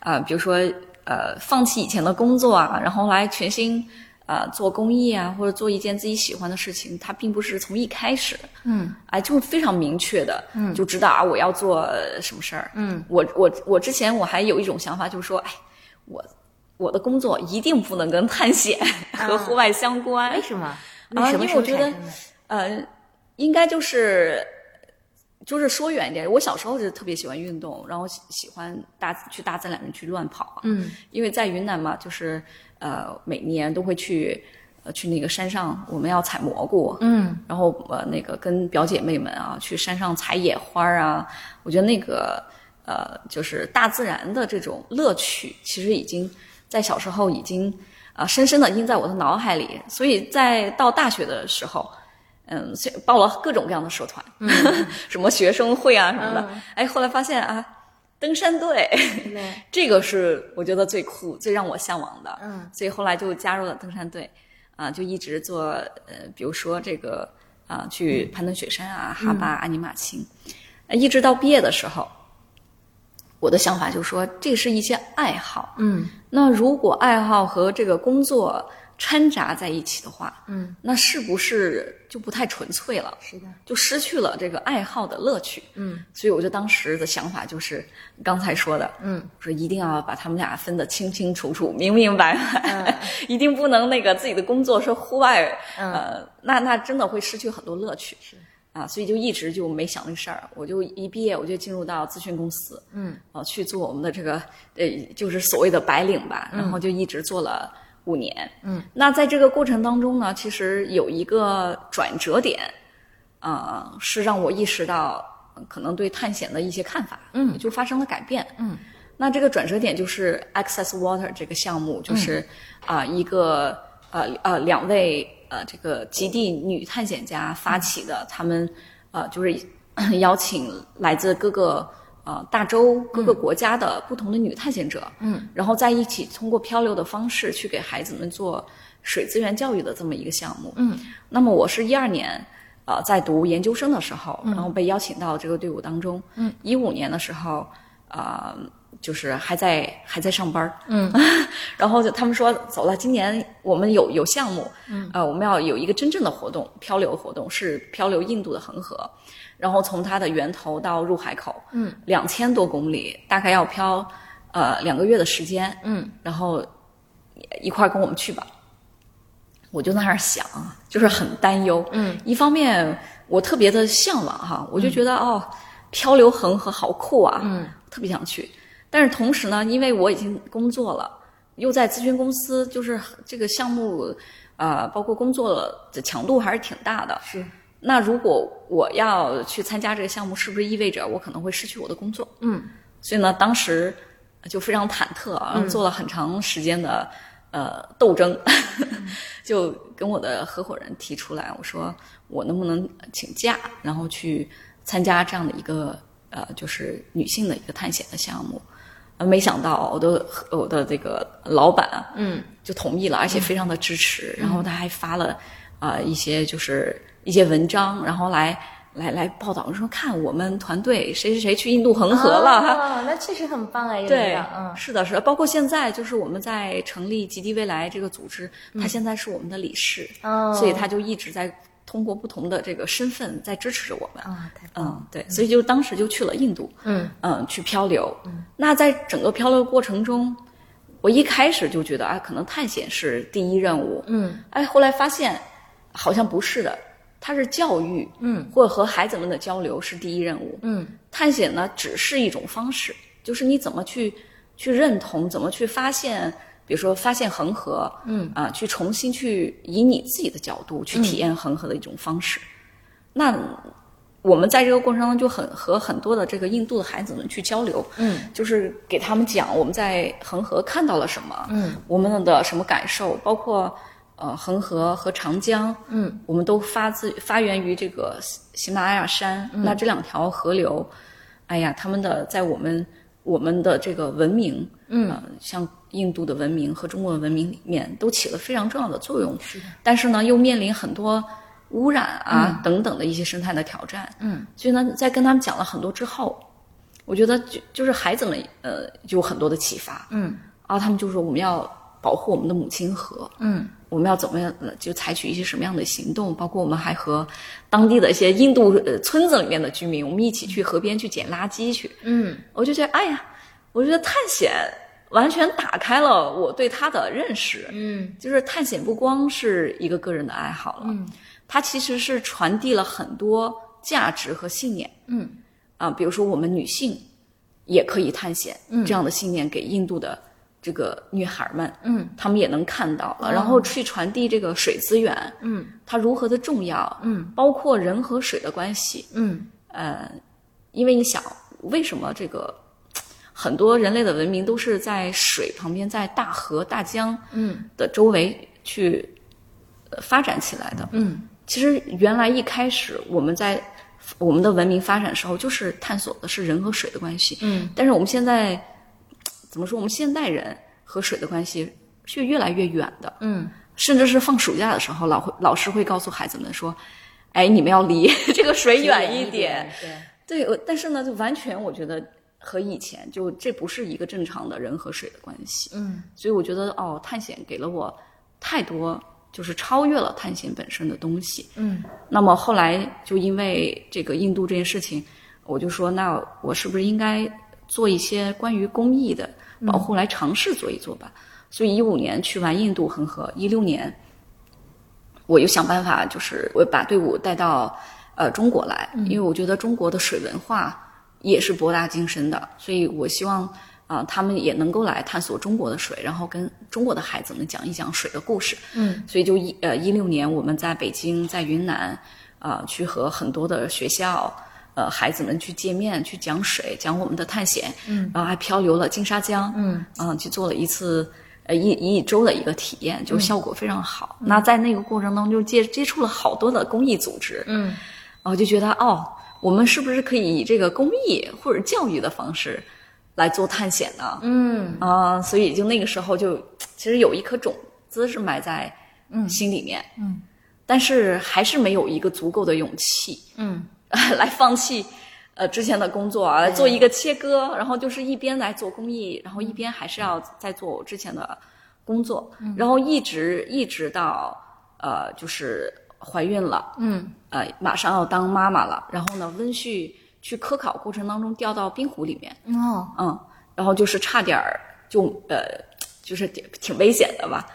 呃，比如说呃，放弃以前的工作啊，然后来全心呃做公益啊，或者做一件自己喜欢的事情，它并不是从一开始，嗯哎，就非常明确的，嗯就知道啊我要做呃什么事儿。嗯，我我我之前我还有一种想法，就是说，哎，我我的工作一定不能跟探险和户外相关。为什么？啊因为我觉得？呃，应该就是就是说远一点，我小时候就特别喜欢运动，然后喜喜欢大去大自然里去乱跑啊。嗯因为在云南嘛，就是呃每年都会去呃去那个山上，我们要采蘑菇，嗯然后呃那个跟表姐妹们啊去山上采野花儿啊，我觉得那个呃，就是大自然的这种乐趣，其实已经在小时候已经啊、呃深深的印在我的脑海里。所以在到大学的时候，嗯，虽报了各种各样的社团，什么学生会啊什么的，哎，后来发现啊，登山队，这个是我觉得最酷、最让我向往的。嗯，所以后来就加入了登山队，啊、就一直做呃，比如说这个啊、去攀登雪山啊、哈巴、阿尼玛卿，呃一直到毕业的时候，我的想法就是说，这是一些爱好。嗯。那如果爱好和这个工作掺杂在一起的话，嗯，那是不是就不太纯粹了？是的，就失去了这个爱好的乐趣。嗯，所以我就当时的想法就是刚才说的，嗯，我说一定要把他们俩分得清清楚楚、明明白白，一定不能那个自己的工作是户外，嗯。呃，那那真的会失去很多乐趣。是。啊，所以就一直就没想那事儿。我就一毕业我就进入到咨询公司，嗯，呃，去做我们的这个呃，就是所谓的白领吧，嗯。然后就一直做了五年。嗯，那在这个过程当中呢，其实有一个转折点，啊、是让我意识到呃可能对探险的一些看法，嗯，就发生了改变，嗯。那这个转折点就是 Access Water 这个项目，就是啊、一个呃呃两位呃这个极地女探险家发起的，他们呃就是 邀请来自各个呃大洲各个国家的不同的女探险者，嗯，然后在一起通过漂流的方式去给孩子们做水资源教育的这么一个项目，嗯，那么我是一二年。呃，在读研究生的时候，然后被邀请到这个队伍当中。嗯，一五年的时候，呃，就是还在还在上班儿嗯，然后就他们说走了，今年我们有有项目，嗯，呃，我们要有一个真正的活动，漂流活动是漂流印度的恒河，然后从它的源头到入海口，嗯，两千多公里，大概要漂呃两个月的时间，嗯，然后一块儿跟我们去吧。我就在那儿想，就是很担忧。嗯，一方面我特别的向往哈，我就觉得、哦，漂流恒河好酷啊，嗯，特别想去。但是同时呢，因为我已经工作了，又在咨询公司，就是这个项目，呃，包括工作的强度还是挺大的。是，那如果我要去参加这个项目，是不是意味着我可能会失去我的工作？嗯，所以呢，当时就非常忐忑，然后做了很长时间的、呃斗争，就跟我的合伙人提出来，我说我能不能请假，然后去参加这样的一个呃，就是女性的一个探险的项目。呃，没想到我的我的这个老板啊，嗯，就同意了，而且非常的支持。然后他还发了啊、呃一些就是一些文章，然后来来来报道说，看我们团队谁谁谁去印度恒河了哈。哦，那确实很棒哎，这对是的，是的，包括现在就是我们在成立极地未来这个组织，他现在是我们的理事，哦所以他就一直在通过不同的这个身份在支持着我们。啊，太棒了，嗯，对，所以就当时就去了印度，嗯。嗯，去漂流。那在整个漂流过程中，我一开始就觉得啊，可能探险是第一任务，嗯，哎，后来发现好像不是的，它是教育，嗯，或者和孩子们的交流是第一任务，嗯，探险呢只是一种方式，就是你怎么去去认同，怎么去发现。比如说发现恒河，嗯。啊，去重新去以你自己的角度去体验恒河的一种方式。那我们在这个过程中就很和很多的这个印度的孩子们去交流，嗯，就是给他们讲我们在恒河看到了什么，嗯，我们的什么感受，包括呃恒河和长江，嗯，我们都发自发源于这个喜喜马拉雅山，那这两条河流，哎呀，他们的在我们我们的这个文明，嗯、呃，像印度的文明和中国的文明里面都起了非常重要的作用，但是呢，又面临很多。污染啊、等等的一些生态的挑战，嗯，所以呢，在跟他们讲了很多之后，我觉得就就是孩子们呃有很多的启发，嗯，啊，他们就说我们要保护我们的母亲河，嗯，我们要怎么样呃就采取一些什么样的行动，包括我们还和当地的一些印度呃村子里面的居民，我们一起去河边去捡垃圾去，嗯，我就觉得哎呀，我觉得探险完全打开了我对它的认识，嗯，就是探险不光是一个个人的爱好了，嗯。它其实是传递了很多价值和信念，嗯，啊，比如说我们女性也可以探险，嗯，这样的信念给印度的这个女孩们，嗯，她们也能看到了，然后去传递这个水资源，嗯，它如何的重要，嗯，包括人和水的关系，嗯。呃，因为你想，为什么这个很多人类的文明都是在水旁边，在大河、大江嗯的周围去呃发展起来的。嗯其实原来一开始我们在我们的文明发展时候，就是探索的是人和水的关系。嗯但是我们现在怎么说？我们现代人和水的关系是越来越远的。嗯甚至是放暑假的时候，老会老师会告诉孩子们说：“哎，你们要离 这个水远一点。对，对，但是呢，就完全我觉得和以前就这不是一个正常的人和水的关系。嗯所以我觉得哦，探险给了我太多，就是超越了探险本身的东西。嗯那么后来就因为这个印度这件事情，我就说，那我是不是应该做一些关于公益的保护来尝试做一做吧？所以一五年去完印度恒河，一六年我又想办法，就是我把队伍带到呃中国来，因为我觉得中国的水文化也是博大精深的，所以我希望啊、他们也能够来探索中国的水，然后跟中国的孩子们讲一讲水的故事。嗯。所以就一呃一六年我们在北京，在云南啊、去和很多的学校呃孩子们去见面，去讲水，讲我们的探险，嗯，然后还漂流了金沙江，嗯。嗯、去做了一次呃一一周的一个体验，就效果非常好。那在那个过程当中，就接接触了好多的公益组织，嗯。然后就觉得哦，我们是不是可以以这个公益或者教育的方式来做探险呢？嗯。啊、所以就那个时候就其实有一颗种子是埋在心里面，嗯但是还是没有一个足够的勇气嗯。来放弃呃之前的工作啊，来做一个切割，然后就是一边来做公益，然后一边还是要再做我之前的工作，然后一直一直到呃就是怀孕了，嗯。呃马上要当妈妈了，然后呢温煦去科考过程当中掉到冰湖里面，哦。嗯，然后就是差点儿就呃，就是挺挺危险的吧。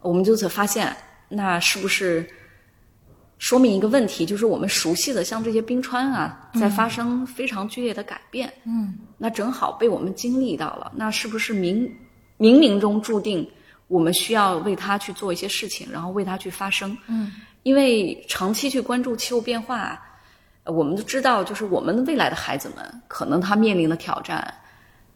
我们就此发现，那是不是说明一个问题，就是我们熟悉的像这些冰川啊，在发生非常剧烈的改变，嗯。那正好被我们经历到了，那是不是冥冥冥中注定我们需要为它去做一些事情，然后为它去发声？嗯，因为长期去关注气候变化，呃我们都知道，就是我们未来的孩子们可能他面临的挑战，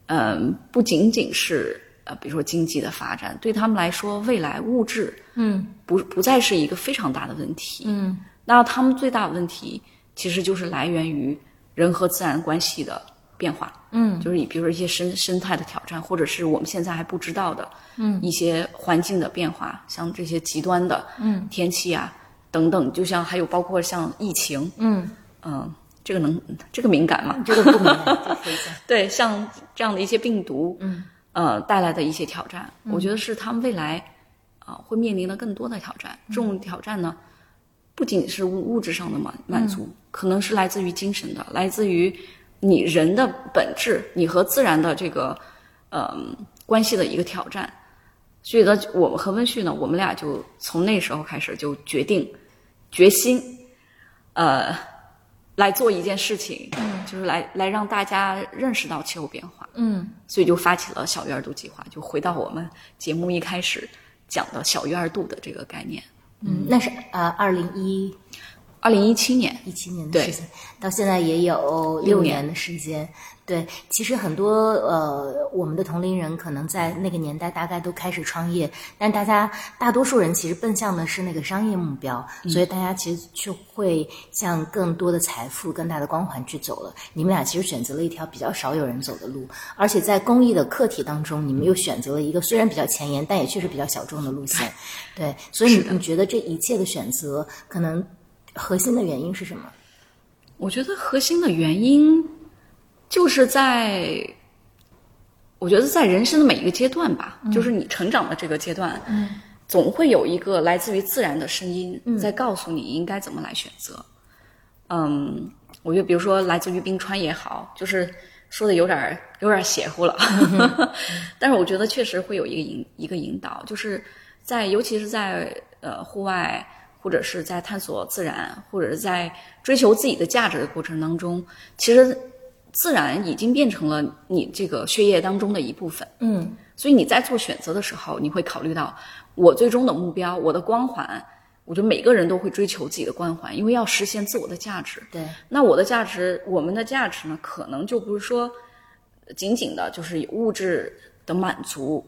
嗯，不仅仅是呃，比如说经济的发展，对他们来说，未来物质嗯不不再是一个非常大的问题。嗯那他们最大的问题其实就是来源于人和自然关系的变化。嗯就是你比如说一些生生态的挑战，或者是我们现在还不知道的，嗯，一些环境的变化，像这些极端的，嗯，天气啊等等，就像还有包括像疫情，嗯，嗯，这个能这个敏感吗？这个不敏感。对，像这样的一些病毒，嗯，呃，带来的一些挑战，我觉得是他们未来啊、会面临的更多的挑战。这种挑战呢，不仅是物物质上的满满足，可能是来自于精神的，来自于你人的本质，你和自然的这个呃关系的一个挑战。所以呢，我们和温旭呢，我们俩就从那时候开始就决定决心，呃，来做一件事情，就是来来让大家认识到气候变化。嗯所以就发起了小鱼儿度计划，就回到我们节目一开始讲的小鱼儿度的这个概念。嗯，那是呃，二零一二零一七年，一七年的对事情，到现在也有六年的时间。对，其实很多呃，我们的同龄人可能在那个年代大概都开始创业，但大家大多数人其实奔向的是那个商业目标，所以大家其实就会向更多的财富、更大的光环去走了。你们俩其实选择了一条比较少有人走的路，而且在公益的课题当中，你们又选择了一个虽然比较前沿，但也确实比较小众的路线。对，所以你你觉得这一切的选择可能核心的原因是什么？我觉得核心的原因就是在，我觉得在人生的每一个阶段吧，就是你成长的这个阶段，嗯，总会有一个来自于自然的声音在告诉你应该怎么来选择。嗯，我觉得比如说来自于冰川也好，就是说的有点儿有点儿邪乎了，但是我觉得确实会有一个引一个引导，就是在尤其是在呃户外或者是在探索自然，或者是在追求自己的价值的过程当中，其实自然已经变成了你这个血液当中的一部分。嗯所以你在做选择的时候，你会考虑到我最终的目标，我的光环。我觉得每个人都会追求自己的光环，因为要实现自我的价值。对，那我的价值，我们的价值呢，可能就不是说，仅仅的就是物质的满足，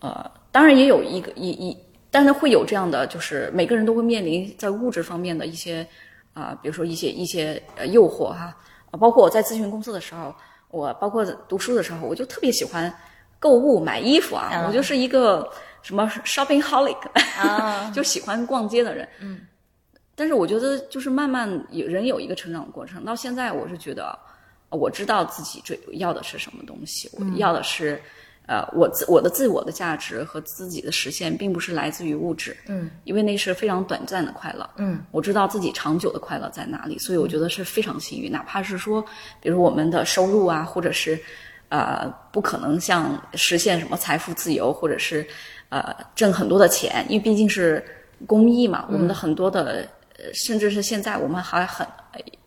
呃，当然也有一个一一，但是会有这样的，就是每个人都会面临在物质方面的一些啊、比如说一些一些呃诱惑哈，啊，包括我在咨询公司的时候，我包括读书的时候，我就特别喜欢购物买衣服啊，嗯我就是一个什么 shopping holic，、啊 就喜欢逛街的人，嗯。但是我觉得，就是慢慢有人有一个成长的过程。到现在，我是觉得，呃我知道自己最要的是什么东西，我要的是，呃，我自我的自我的价值和自己的实现，并不是来自于物质，嗯，因为那是非常短暂的快乐，嗯，我知道自己长久的快乐在哪里，所以我觉得是非常幸运。哪怕是说，比如我们的收入啊，或者是，呃，不可能像实现什么财富自由，或者是，呃，挣很多的钱，因为毕竟是公益嘛，我们的很多的。呃甚至是现在我们还很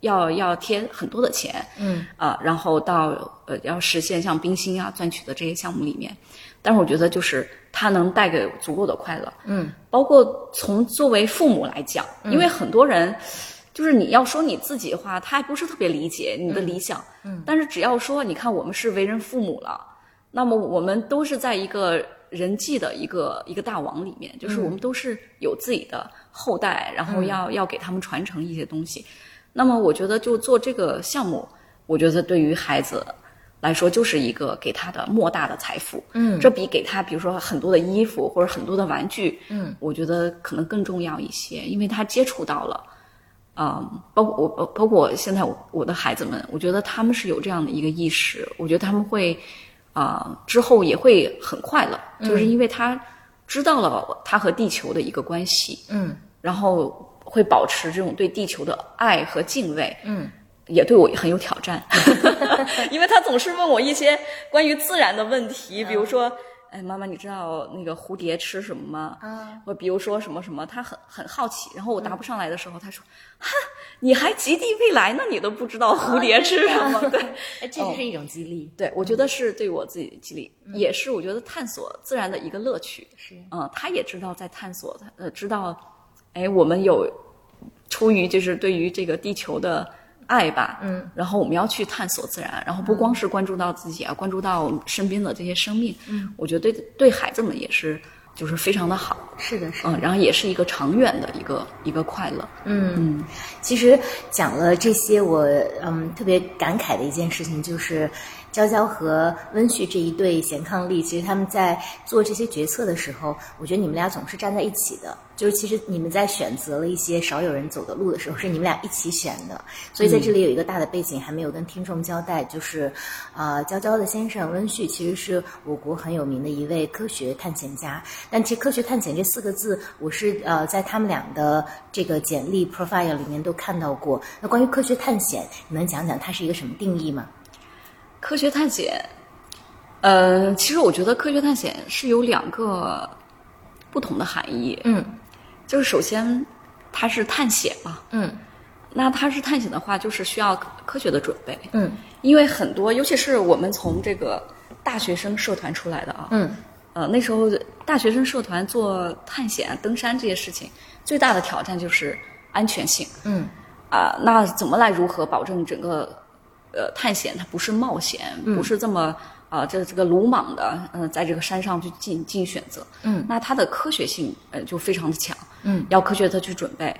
要要贴很多的钱，嗯。啊、然后到呃要实现像冰心啊钻取的这些项目里面，但是我觉得就是它能带给足够的快乐，嗯，包括从作为父母来讲，因为很多人就是你要说你自己的话，他还不是特别理解你的理想，嗯，但是只要说你看我们是为人父母了，那么我们都是在一个人际的一个一个大网里面，就是我们都是有自己的后代，然后要、要给他们传承一些东西。那么我觉得就做这个项目，我觉得对于孩子来说就是一个给他的莫大的财富。嗯这比给他比如说很多的衣服或者很多的玩具，嗯，我觉得可能更重要一些，因为他接触到了。嗯，包括我，包包括我现在我我的孩子们，我觉得他们是有这样的一个意识，我觉得他们会啊、之后也会很快乐，就是因为他知道了它和地球的一个关系，嗯。然后会保持这种对地球的爱和敬畏，嗯，也对我很有挑战，因为他总是问我一些关于自然的问题，比如说，哎，妈妈，你知道那个蝴蝶吃什么吗？啊，或比如说什么什么，他很很好奇，然后我答不上来的时候，他说，哈，你还极地未来呢，你都不知道蝴蝶吃什么？对，哎，这就是一种激励，对，我觉得是对我自己的激励，也是我觉得探索自然的一个乐趣。是。嗯，他也知道在探索，呃，知道，哎，我们有出于就是对于这个地球的爱吧，嗯，然后我们要去探索自然，然后不光是关注到自己啊，关注到身边的这些生命，嗯，我觉得对对孩子们也是就是非常的好，是的，是的。嗯，然后也是一个长远的一个一个快乐，嗯，其实讲了这些，我嗯特别感慨的一件事情就是，娇娇和温旭这一对贤伉俪，其实他们在做这些决策的时候，我觉得你们俩总是站在一起的。就是其实你们在选择了一些少有人走的路的时候，是你们俩一起选的。所以在这里有一个大的背景还没有跟听众交代，就是，呃，娇娇的先生温旭其实是我国很有名的一位科学探险家。但其实科学探险这四个字，我是呃在他们俩的这个简历 profile 里面都看到过。那关于科学探险，你能讲讲它是一个什么定义吗？科学探险，呃，其实我觉得科学探险是有两个不同的含义。嗯就是首先它是探险嘛，嗯那它是探险的话，就是需要科科学的准备，嗯因为很多，尤其是我们从这个大学生社团出来的啊，嗯呃，那时候大学生社团做探险、登山这些事情，最大的挑战就是安全性。嗯啊、那怎么来如何保证整个呃探险它不是冒险，不是这么啊、这这个鲁莽的呃在这个山上去进进行选择，嗯，那它的科学性呃就非常的强，嗯，要科学的去准备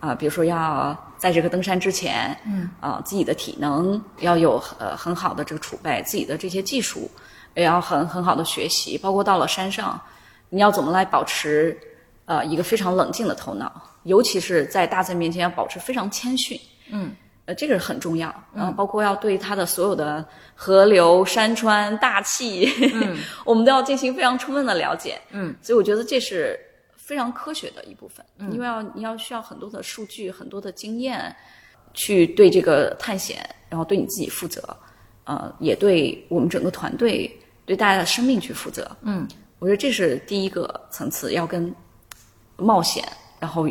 啊、比如说要在这个登山之前，嗯。啊、自己的体能要有呃很好的这个储备，自己的这些技术也要很很好的学习，包括到了山上，你要怎么来保持呃一个非常冷静的头脑，尤其是在大自然面前要保持非常谦逊，嗯呃，这个很重要。嗯、包括要对它的所有的河流、山川、大气，嗯，我们都要进行非常充分的了解。嗯，所以我觉得这是非常科学的一部分，因为要你要需要很多的数据、很多的经验，去对这个探险，然后对你自己负责，呃，也对我们整个团队、对大家的生命去负责。嗯我觉得这是第一个层次，要跟冒险，然后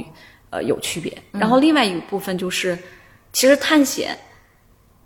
呃有区别。然后另外一部分就是，其实探险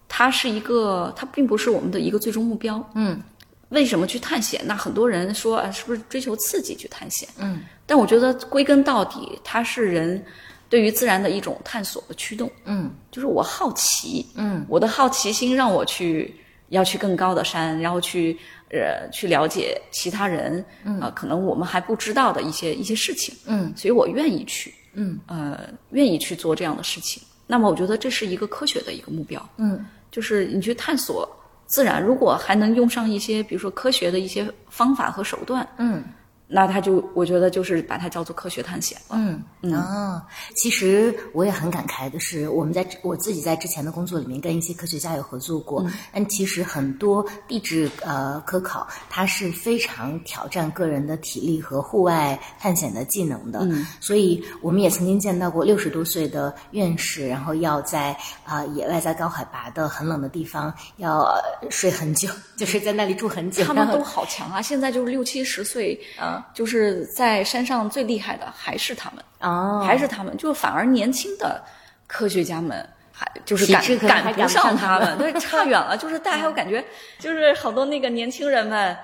它是一个，它并不是我们的一个最终目标。嗯为什么去探险？那很多人说，啊，是不是追求刺激去探险？嗯但我觉得归根到底，它是人对于自然的一种探索的驱动。嗯就是我好奇，嗯我的好奇心让我去要去更高的山，然后去呃去了解其他人，呃，可能我们还不知道的一些一些事情，嗯，所以我愿意去，嗯，呃，愿意去做这样的事情。那么我觉得这是一个科学的一个目标，嗯，就是你去探索自然，如果还能用上一些比如说科学的一些方法和手段，嗯。那他就我觉得就是把它叫做科学探险了。嗯哦，其实我也很感慨的是，我们在我自己在之前的工作里面跟一些科学家有合作过，但其实很多地质呃科考，它是非常挑战个人的体力和户外探险的技能的。嗯，所以我们也曾经见到过六十多岁的院士，然后要在啊、野外在高海拔的很冷的地方要呃睡很久，就是在那里住很久。他们都好强啊！现在就是六七十岁，啊就是在山上最厉害的还是他们，啊，还是他们，就反而年轻的科学家们还就是赶赶不上上他他们们，对，差远了。就是大家有感觉，就是好多那个年轻人们。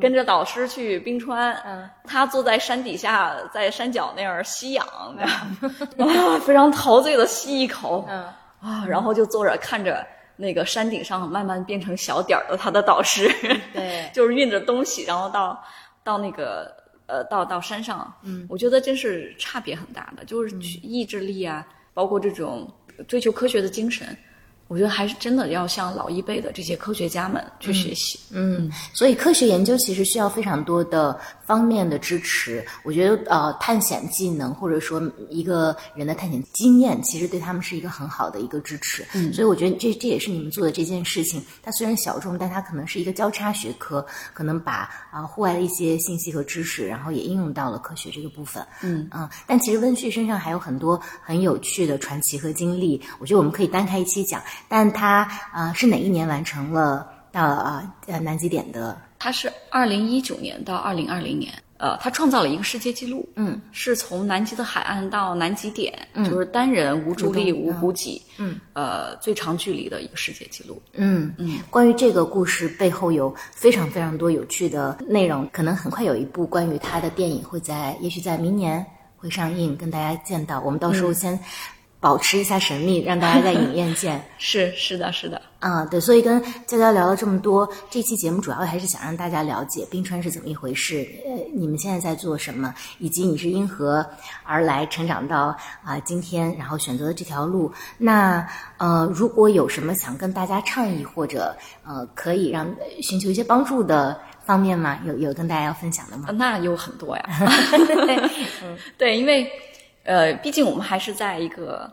跟着导师去冰川，嗯，他坐在山底下，在山脚那儿吸氧，啊，非常陶醉的吸一口，嗯啊，然后就坐着看着那个山顶上慢慢变成小点儿的他的导师，对就是运着东西，然后到到那个呃到到山上，嗯，我觉得真是差别很大的，就是意志力啊，包括这种追求科学的精神，我觉得还是真的要向老一辈的这些科学家们去学习。嗯，所以科学研究其实需要非常多的方面的支持。我觉得呃，探险技能或者说一个人的探险经验，其实对他们是一个很好的一个支持。嗯，所以我觉得这这也是你们做的这件事情。它虽然小众，但它可能是一个交叉学科，可能把啊、户外的一些信息和知识，然后也应用到了科学这个部分。嗯嗯，但其实温旭身上还有很多很有趣的传奇和经历，我觉得我们可以单开一期讲。但他啊、呃是哪一年完成了到啊呃南极点的？他是二零一九年到二零二零年，呃，他创造了一个世界纪录，嗯，是从南极的海岸到南极点，嗯。就是单人无助力、无补给，嗯，呃，最长距离的一个世界纪录。嗯。嗯，关于这个故事背后有非常非常多有趣的内容，可能很快有一部关于他的电影会在，也许在明年会上映，跟大家见到。我们到时候先保持一下神秘，让大家在影院见。是是的，是的，啊，对，所以跟娇娇聊了这么多，这期节目主要还是想让大家了解冰川是怎么一回事，呃，你们现在在做什么，以及你是因何而来成长到啊、今天，然后选择了这条路。那呃，如果有什么想跟大家倡议或者呃可以让呃寻求一些帮助的方面吗？有有跟大家要分享的吗？那有很多呀。对，因为呃，毕竟我们还是在一个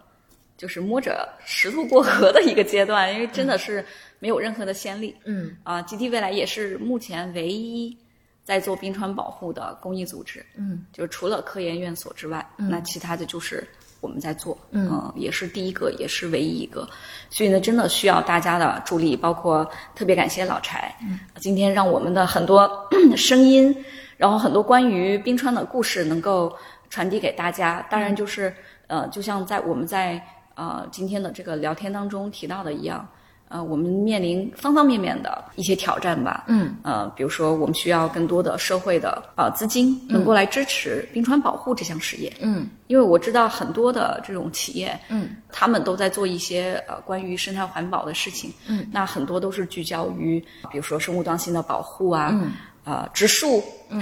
就是摸着石头过河的一个阶段，因为真的是没有任何的先例。嗯啊，GT 未来也是目前唯一在做冰川保护的公益组织。嗯，就除了科研院所之外，那其他的就是我们在做。嗯、也是第一个，也是唯一一个。所以呢，真的需要大家的助力，包括特别感谢老柴，嗯、今天让我们的很多 声音，然后很多关于冰川的故事能够传递给大家。当然，就是、呃，就像在我们在呃今天的这个聊天当中提到的一样。呃，我们面临方方面面的一些挑战吧。嗯，呃，比如说我们需要更多的社会的呃资金，能够来支持冰川保护这项事业。嗯因为我知道很多的这种企业，嗯，他们都在做一些呃关于生态环保的事情，嗯，那很多都是聚焦于比如说生物多样性的保护啊，嗯，呃植树，嗯，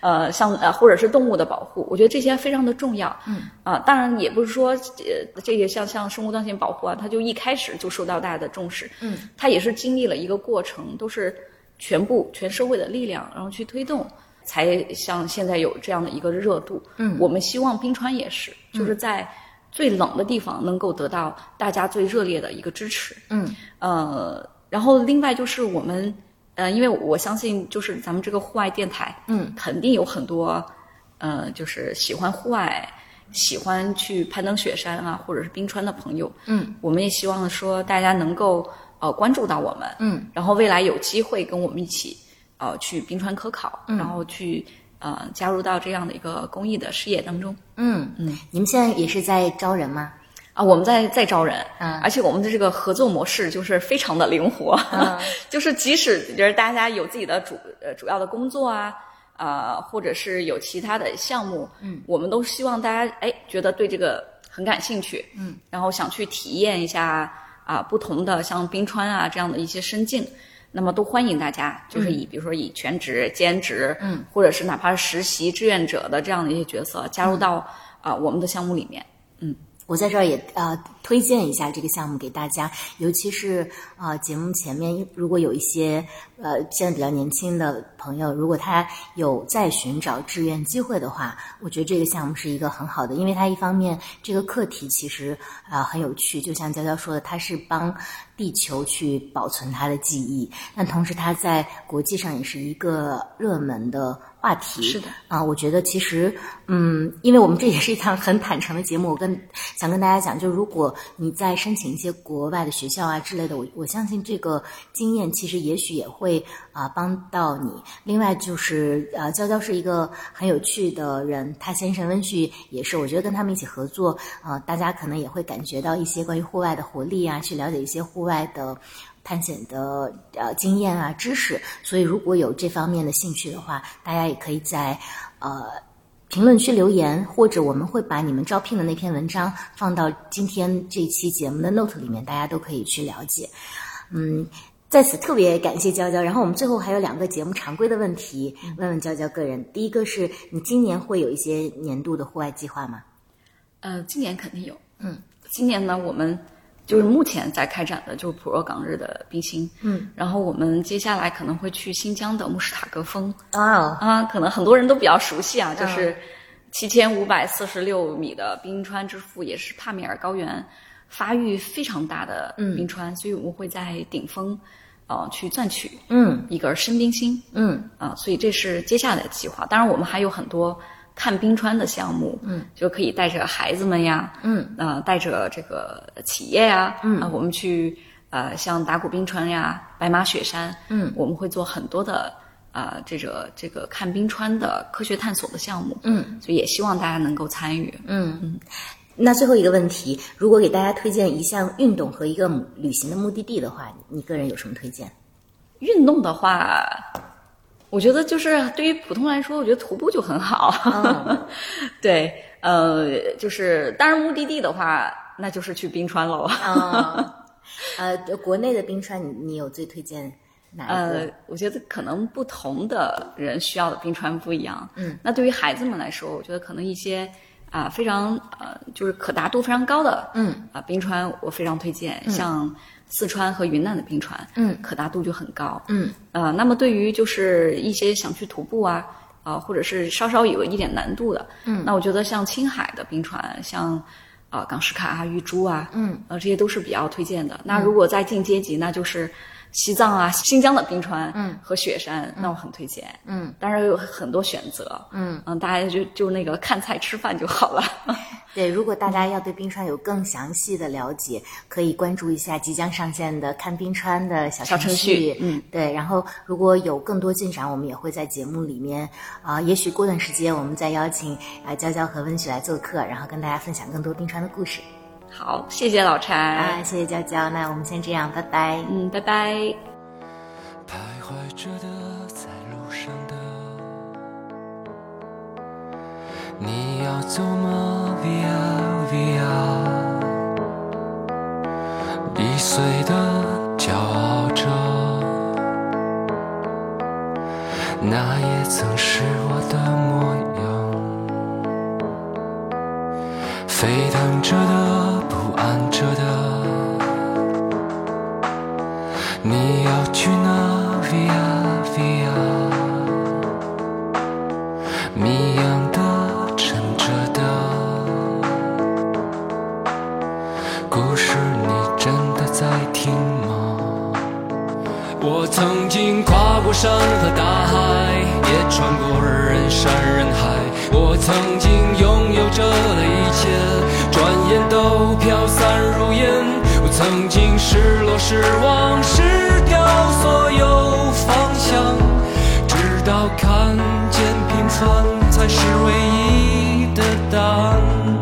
呃像呃或者是动物的保护，我觉得这些非常的重要，嗯，啊、当然也不是说呃这些像像生物多样性保护啊，它就一开始就受到大家的重视，嗯，它也是经历了一个过程，都是全部全社会的力量，然后去推动。才像现在有这样的一个热度，嗯。我们希望冰川也是，就是在最冷的地方能够得到大家最热烈的一个支持，嗯。呃，然后另外就是我们，呃，因为我相信就是咱们这个户外电台，嗯，肯定有很多，呃，就是喜欢户外、喜欢去攀登雪山啊，或者是冰川的朋友，嗯，我们也希望说大家能够呃关注到我们，嗯，然后未来有机会跟我们一起呃去冰川科考，嗯然后去呃加入到这样的一个公益的事业当中。嗯嗯，你们现在也是在招人吗？啊，我们在在招人，嗯。而且我们的这个合作模式就是非常的灵活，嗯。就是即使就是大家有自己的主呃主要的工作啊，呃，或者是有其他的项目，嗯，我们都希望大家哎觉得对这个很感兴趣，嗯，然后想去体验一下啊不同的像冰川啊这样的一些深境，那么都欢迎大家，就是以比如说以全职、兼职，嗯，或者是哪怕是实习志愿者的这样的一些角色加入到啊、我们的项目里面。我在这儿也呃推荐一下这个项目给大家，尤其是呃节目前面如果有一些呃现在比较年轻的朋友，如果他有在寻找志愿机会的话，我觉得这个项目是一个很好的，因为它一方面这个课题其实啊、呃很有趣，就像娇娇说的，它是帮地球去保存它的记忆，但同时它在国际上也是一个热门的话题。是的啊，我觉得其实，嗯，因为我们这也是一档很坦诚的节目，我跟想跟大家讲，就如果你在申请一些国外的学校啊之类的，我我相信这个经验其实也许也会啊、帮到你。另外就是呃，娇娇是一个很有趣的人，她先生温旭也是，我觉得跟他们一起合作，呃，大家可能也会感觉到一些关于户外的活力啊，去了解一些户外的。探险的呃经验啊知识，所以如果有这方面的兴趣的话，大家也可以在呃评论区留言，或者我们会把你们招聘的那篇文章放到今天这期节目的 note 里面，大家都可以去了解。嗯，在此特别感谢娇娇。然后我们最后还有两个节目常规的问题，问问娇娇个人。第一个是你今年会有一些年度的户外计划吗？呃，今年肯定有。嗯，今年呢，我们就是目前在开展的就是普若港日的冰心。嗯，然后我们接下来可能会去新疆的慕士塔格峰。哦，啊，可能很多人都比较熟悉啊，就是七千五百四十六米的冰川之父，也是帕米尔高原发育非常大的冰川，所以我们会在顶峰，呃，去钻取嗯一个深冰心嗯啊，所以这是接下来的计划。当然，我们还有很多看冰川的项目，嗯，就可以带着孩子们呀，嗯，呃，带着这个企业呀，嗯，啊，我们去呃，像达古冰川呀、白马雪山，嗯，我们会做很多的啊、这个这个看冰川的科学探索的项目，嗯，所以也希望大家能够参与。嗯嗯。那最后一个问题，如果给大家推荐一项运动和一个旅行的目的地的话，你个人有什么推荐？运动的话，我觉得就是对于普通来说，我觉得徒步就很好。嗯 对，呃，就是当然目的地的话，那就是去冰川喽。啊，呃，国内的冰川，你你有最推荐哪一呃个？，我觉得可能不同的人需要的冰川不一样。嗯，那对于孩子们来说，我觉得可能一些啊、非常呃就是可达度非常高的嗯。啊、冰川，我非常推荐，像四川和云南的冰川，嗯可达度就很高。嗯。呃，那么对于就是一些想去徒步啊，啊、或者是稍稍有一点难度的，嗯。那我觉得像青海的冰川，像啊、港什卡啊、玉珠啊，嗯，呃，这些都是比较推荐的。那如果再进阶级，那就是西藏啊、新疆的冰川，嗯，和雪山，那我很推荐。嗯当然有很多选择，嗯嗯，大家就就那个看菜吃饭就好了。对，如果大家要对冰川有更详细的了解，可以关注一下即将上线的看冰川的小小程序嗯，对。然后如果有更多进展，我们也会在节目里面啊、也许过段时间我们再邀请啊、娇娇和温雪来做客，然后跟大家分享更多冰川的故事。好，谢谢老柴，啊，谢谢娇娇，那我们先这样，拜拜。嗯，拜拜。徘徊着的，在路上的，你要走吗？Via Via，易碎的骄傲着，那也曾是我的模样。沸腾着的，不不安着的。你要去哪？Via Via，谜一样的，沉着的，故事你真的在听吗？我曾经跨过山和大海，也穿过人山人海。我曾经拥有着曾经失落失望失掉所有方向直到看见平凡才是唯一的答案。